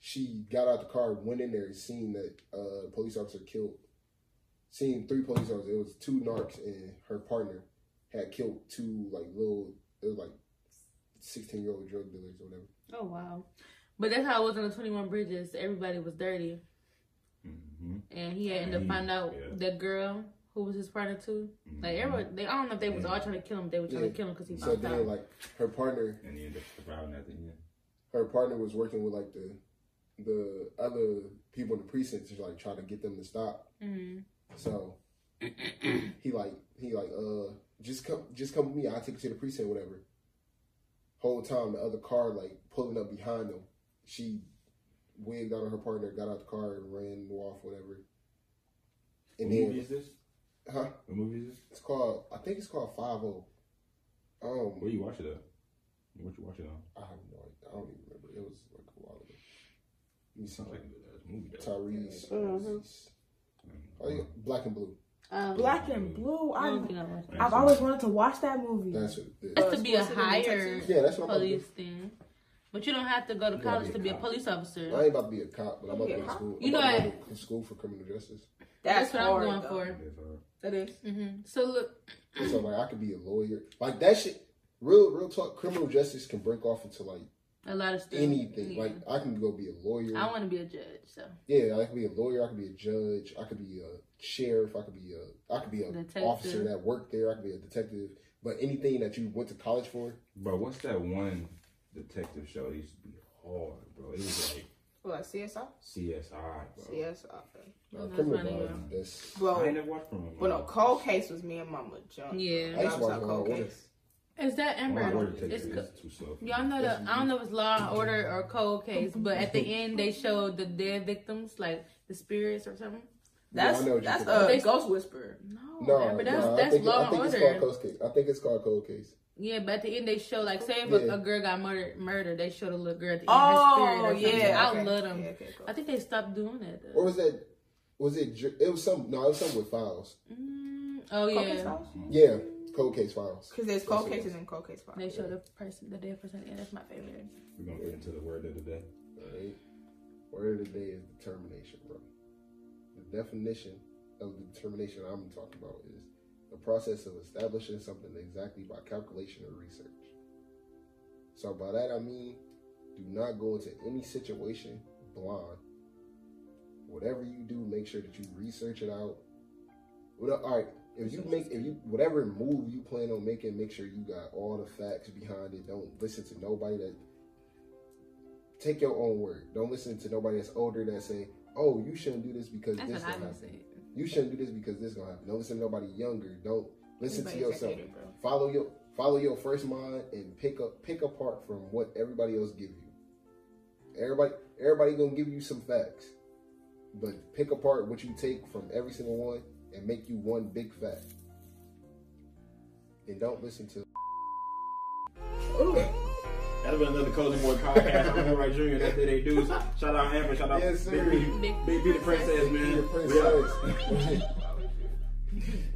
She got out the car, went in there, seen that uh, police officer killed, seen three police officers. It was two narcs and her partner had killed two like little, it was like sixteen year old drug dealers or whatever. Oh wow. But that's how it was on the Twenty One Bridges. Everybody was dirty, Mhm. and he had ended up finding out yeah. that girl who was his partner too. Like Mhm. everybody, they I don't know if they was all trying to kill him. They were trying Yeah. to kill him because he So found then out. like her partner And he ended up surviving at the end. her partner was working with like the the other people in the precinct to like try to get them to stop. hmm So he like he like uh just come just come with me. I'll take you to the precinct, whatever. Whole time the other car like pulling up behind them. She wigged out on her partner, got out the car and ran off, whatever. And what movie is this? huh? What movie is this? It's called I think it's called Five O. Um Where you watch it at? What you watch it on? I have no idea. I don't even remember. It was like a while ago. Let me see. Sounds like a good ass movie. though. Tyrese. Mhm. Oh yeah, black and blue. Um, Black and Blue. I I, don't think I watched that. I've always wanted to watch that movie. That's what it is. That's to be a Supposed to be in higher Yeah, that's what I'm to police thing. But you don't have to go to college be to a be a cop. police do. I ain't about to be a cop, but I'm about to go to school. You I'm know about to I- go to school for criminal justice. That's, That's what hard, I'm going though. for. That's hard. That is. hmm So look, So like I could be a lawyer. Like that shit. Real, real talk. Criminal justice can break off into like a lot of stuff. anything. Yeah. Like I can go be a lawyer. I want to be a judge. So yeah, I could be a lawyer. I could be a judge. I could be a sheriff. I could be a. I could be a Detective. officer that worked there. I could be a detective. But anything that you went to college for, Bro, what's that one detective show? It used to be hard, bro. It was like What, CSI? CSI, bro. CSI. uh, That's criminal funny, law, yeah. that's I ain't never watched from him. well, no, Cold Case was me and Mama junk. Yeah. I used to watch Cold. Case. Is that Amber? Law and It's Detective co- is too slow. for me. Y'all know the I don't know if it's Law and Order or Cold Case, but at the end they showed the dead victims, like the spirits or something. That's Yeah, I know what you're that's talking uh. Ghost Whisperer. No, No, Amber, that's no, I that's think, Law I and think it's Order. called cold case. I think it's called cold case. Yeah, but at the end they show like say if Yeah. a, a girl got murdered, murdered, they showed a little girl at the end, Oh, her spirit or something. yeah. I love them. Yeah, okay, cool. I think they stopped doing that. Or Though. was that? Was it? It was some. No, it was something with files. Mm, oh Cold yeah, Yeah, cold case files. Because there's cold cases and cold case files. they show the person, the dead person. Yeah, that's my favorite. We're gonna get into the word of the day. Alright. Word of the day is determination, bro. The definition of the determination I'm talking about is the process of establishing something exactly by calculation or research. So by that I mean, do not go into any situation blind. Whatever you do, make sure that you research it out. What- All right, if you make if you whatever move you plan on making, make sure you got all the facts behind it. Don't listen to nobody that take your own word. Don't listen to nobody that's older that say, "Oh, you shouldn't do this because That's this gonna happen. You shouldn't do this because this gonna happen." Don't listen to nobody younger. Don't listen to Everybody's yourself. Follow your follow your first mind and pick up pick apart from what everybody else give you. Everybody everybody gonna give you some facts, but pick apart what you take from every single one and make you one big fat. And don't listen to That'll been another Kozy Boyz podcast. I'm Right Junior. That's what they do. Shout out Amber. Shout out Yes, sir. Big B. Big Big B the Princess, man. the We out. princess.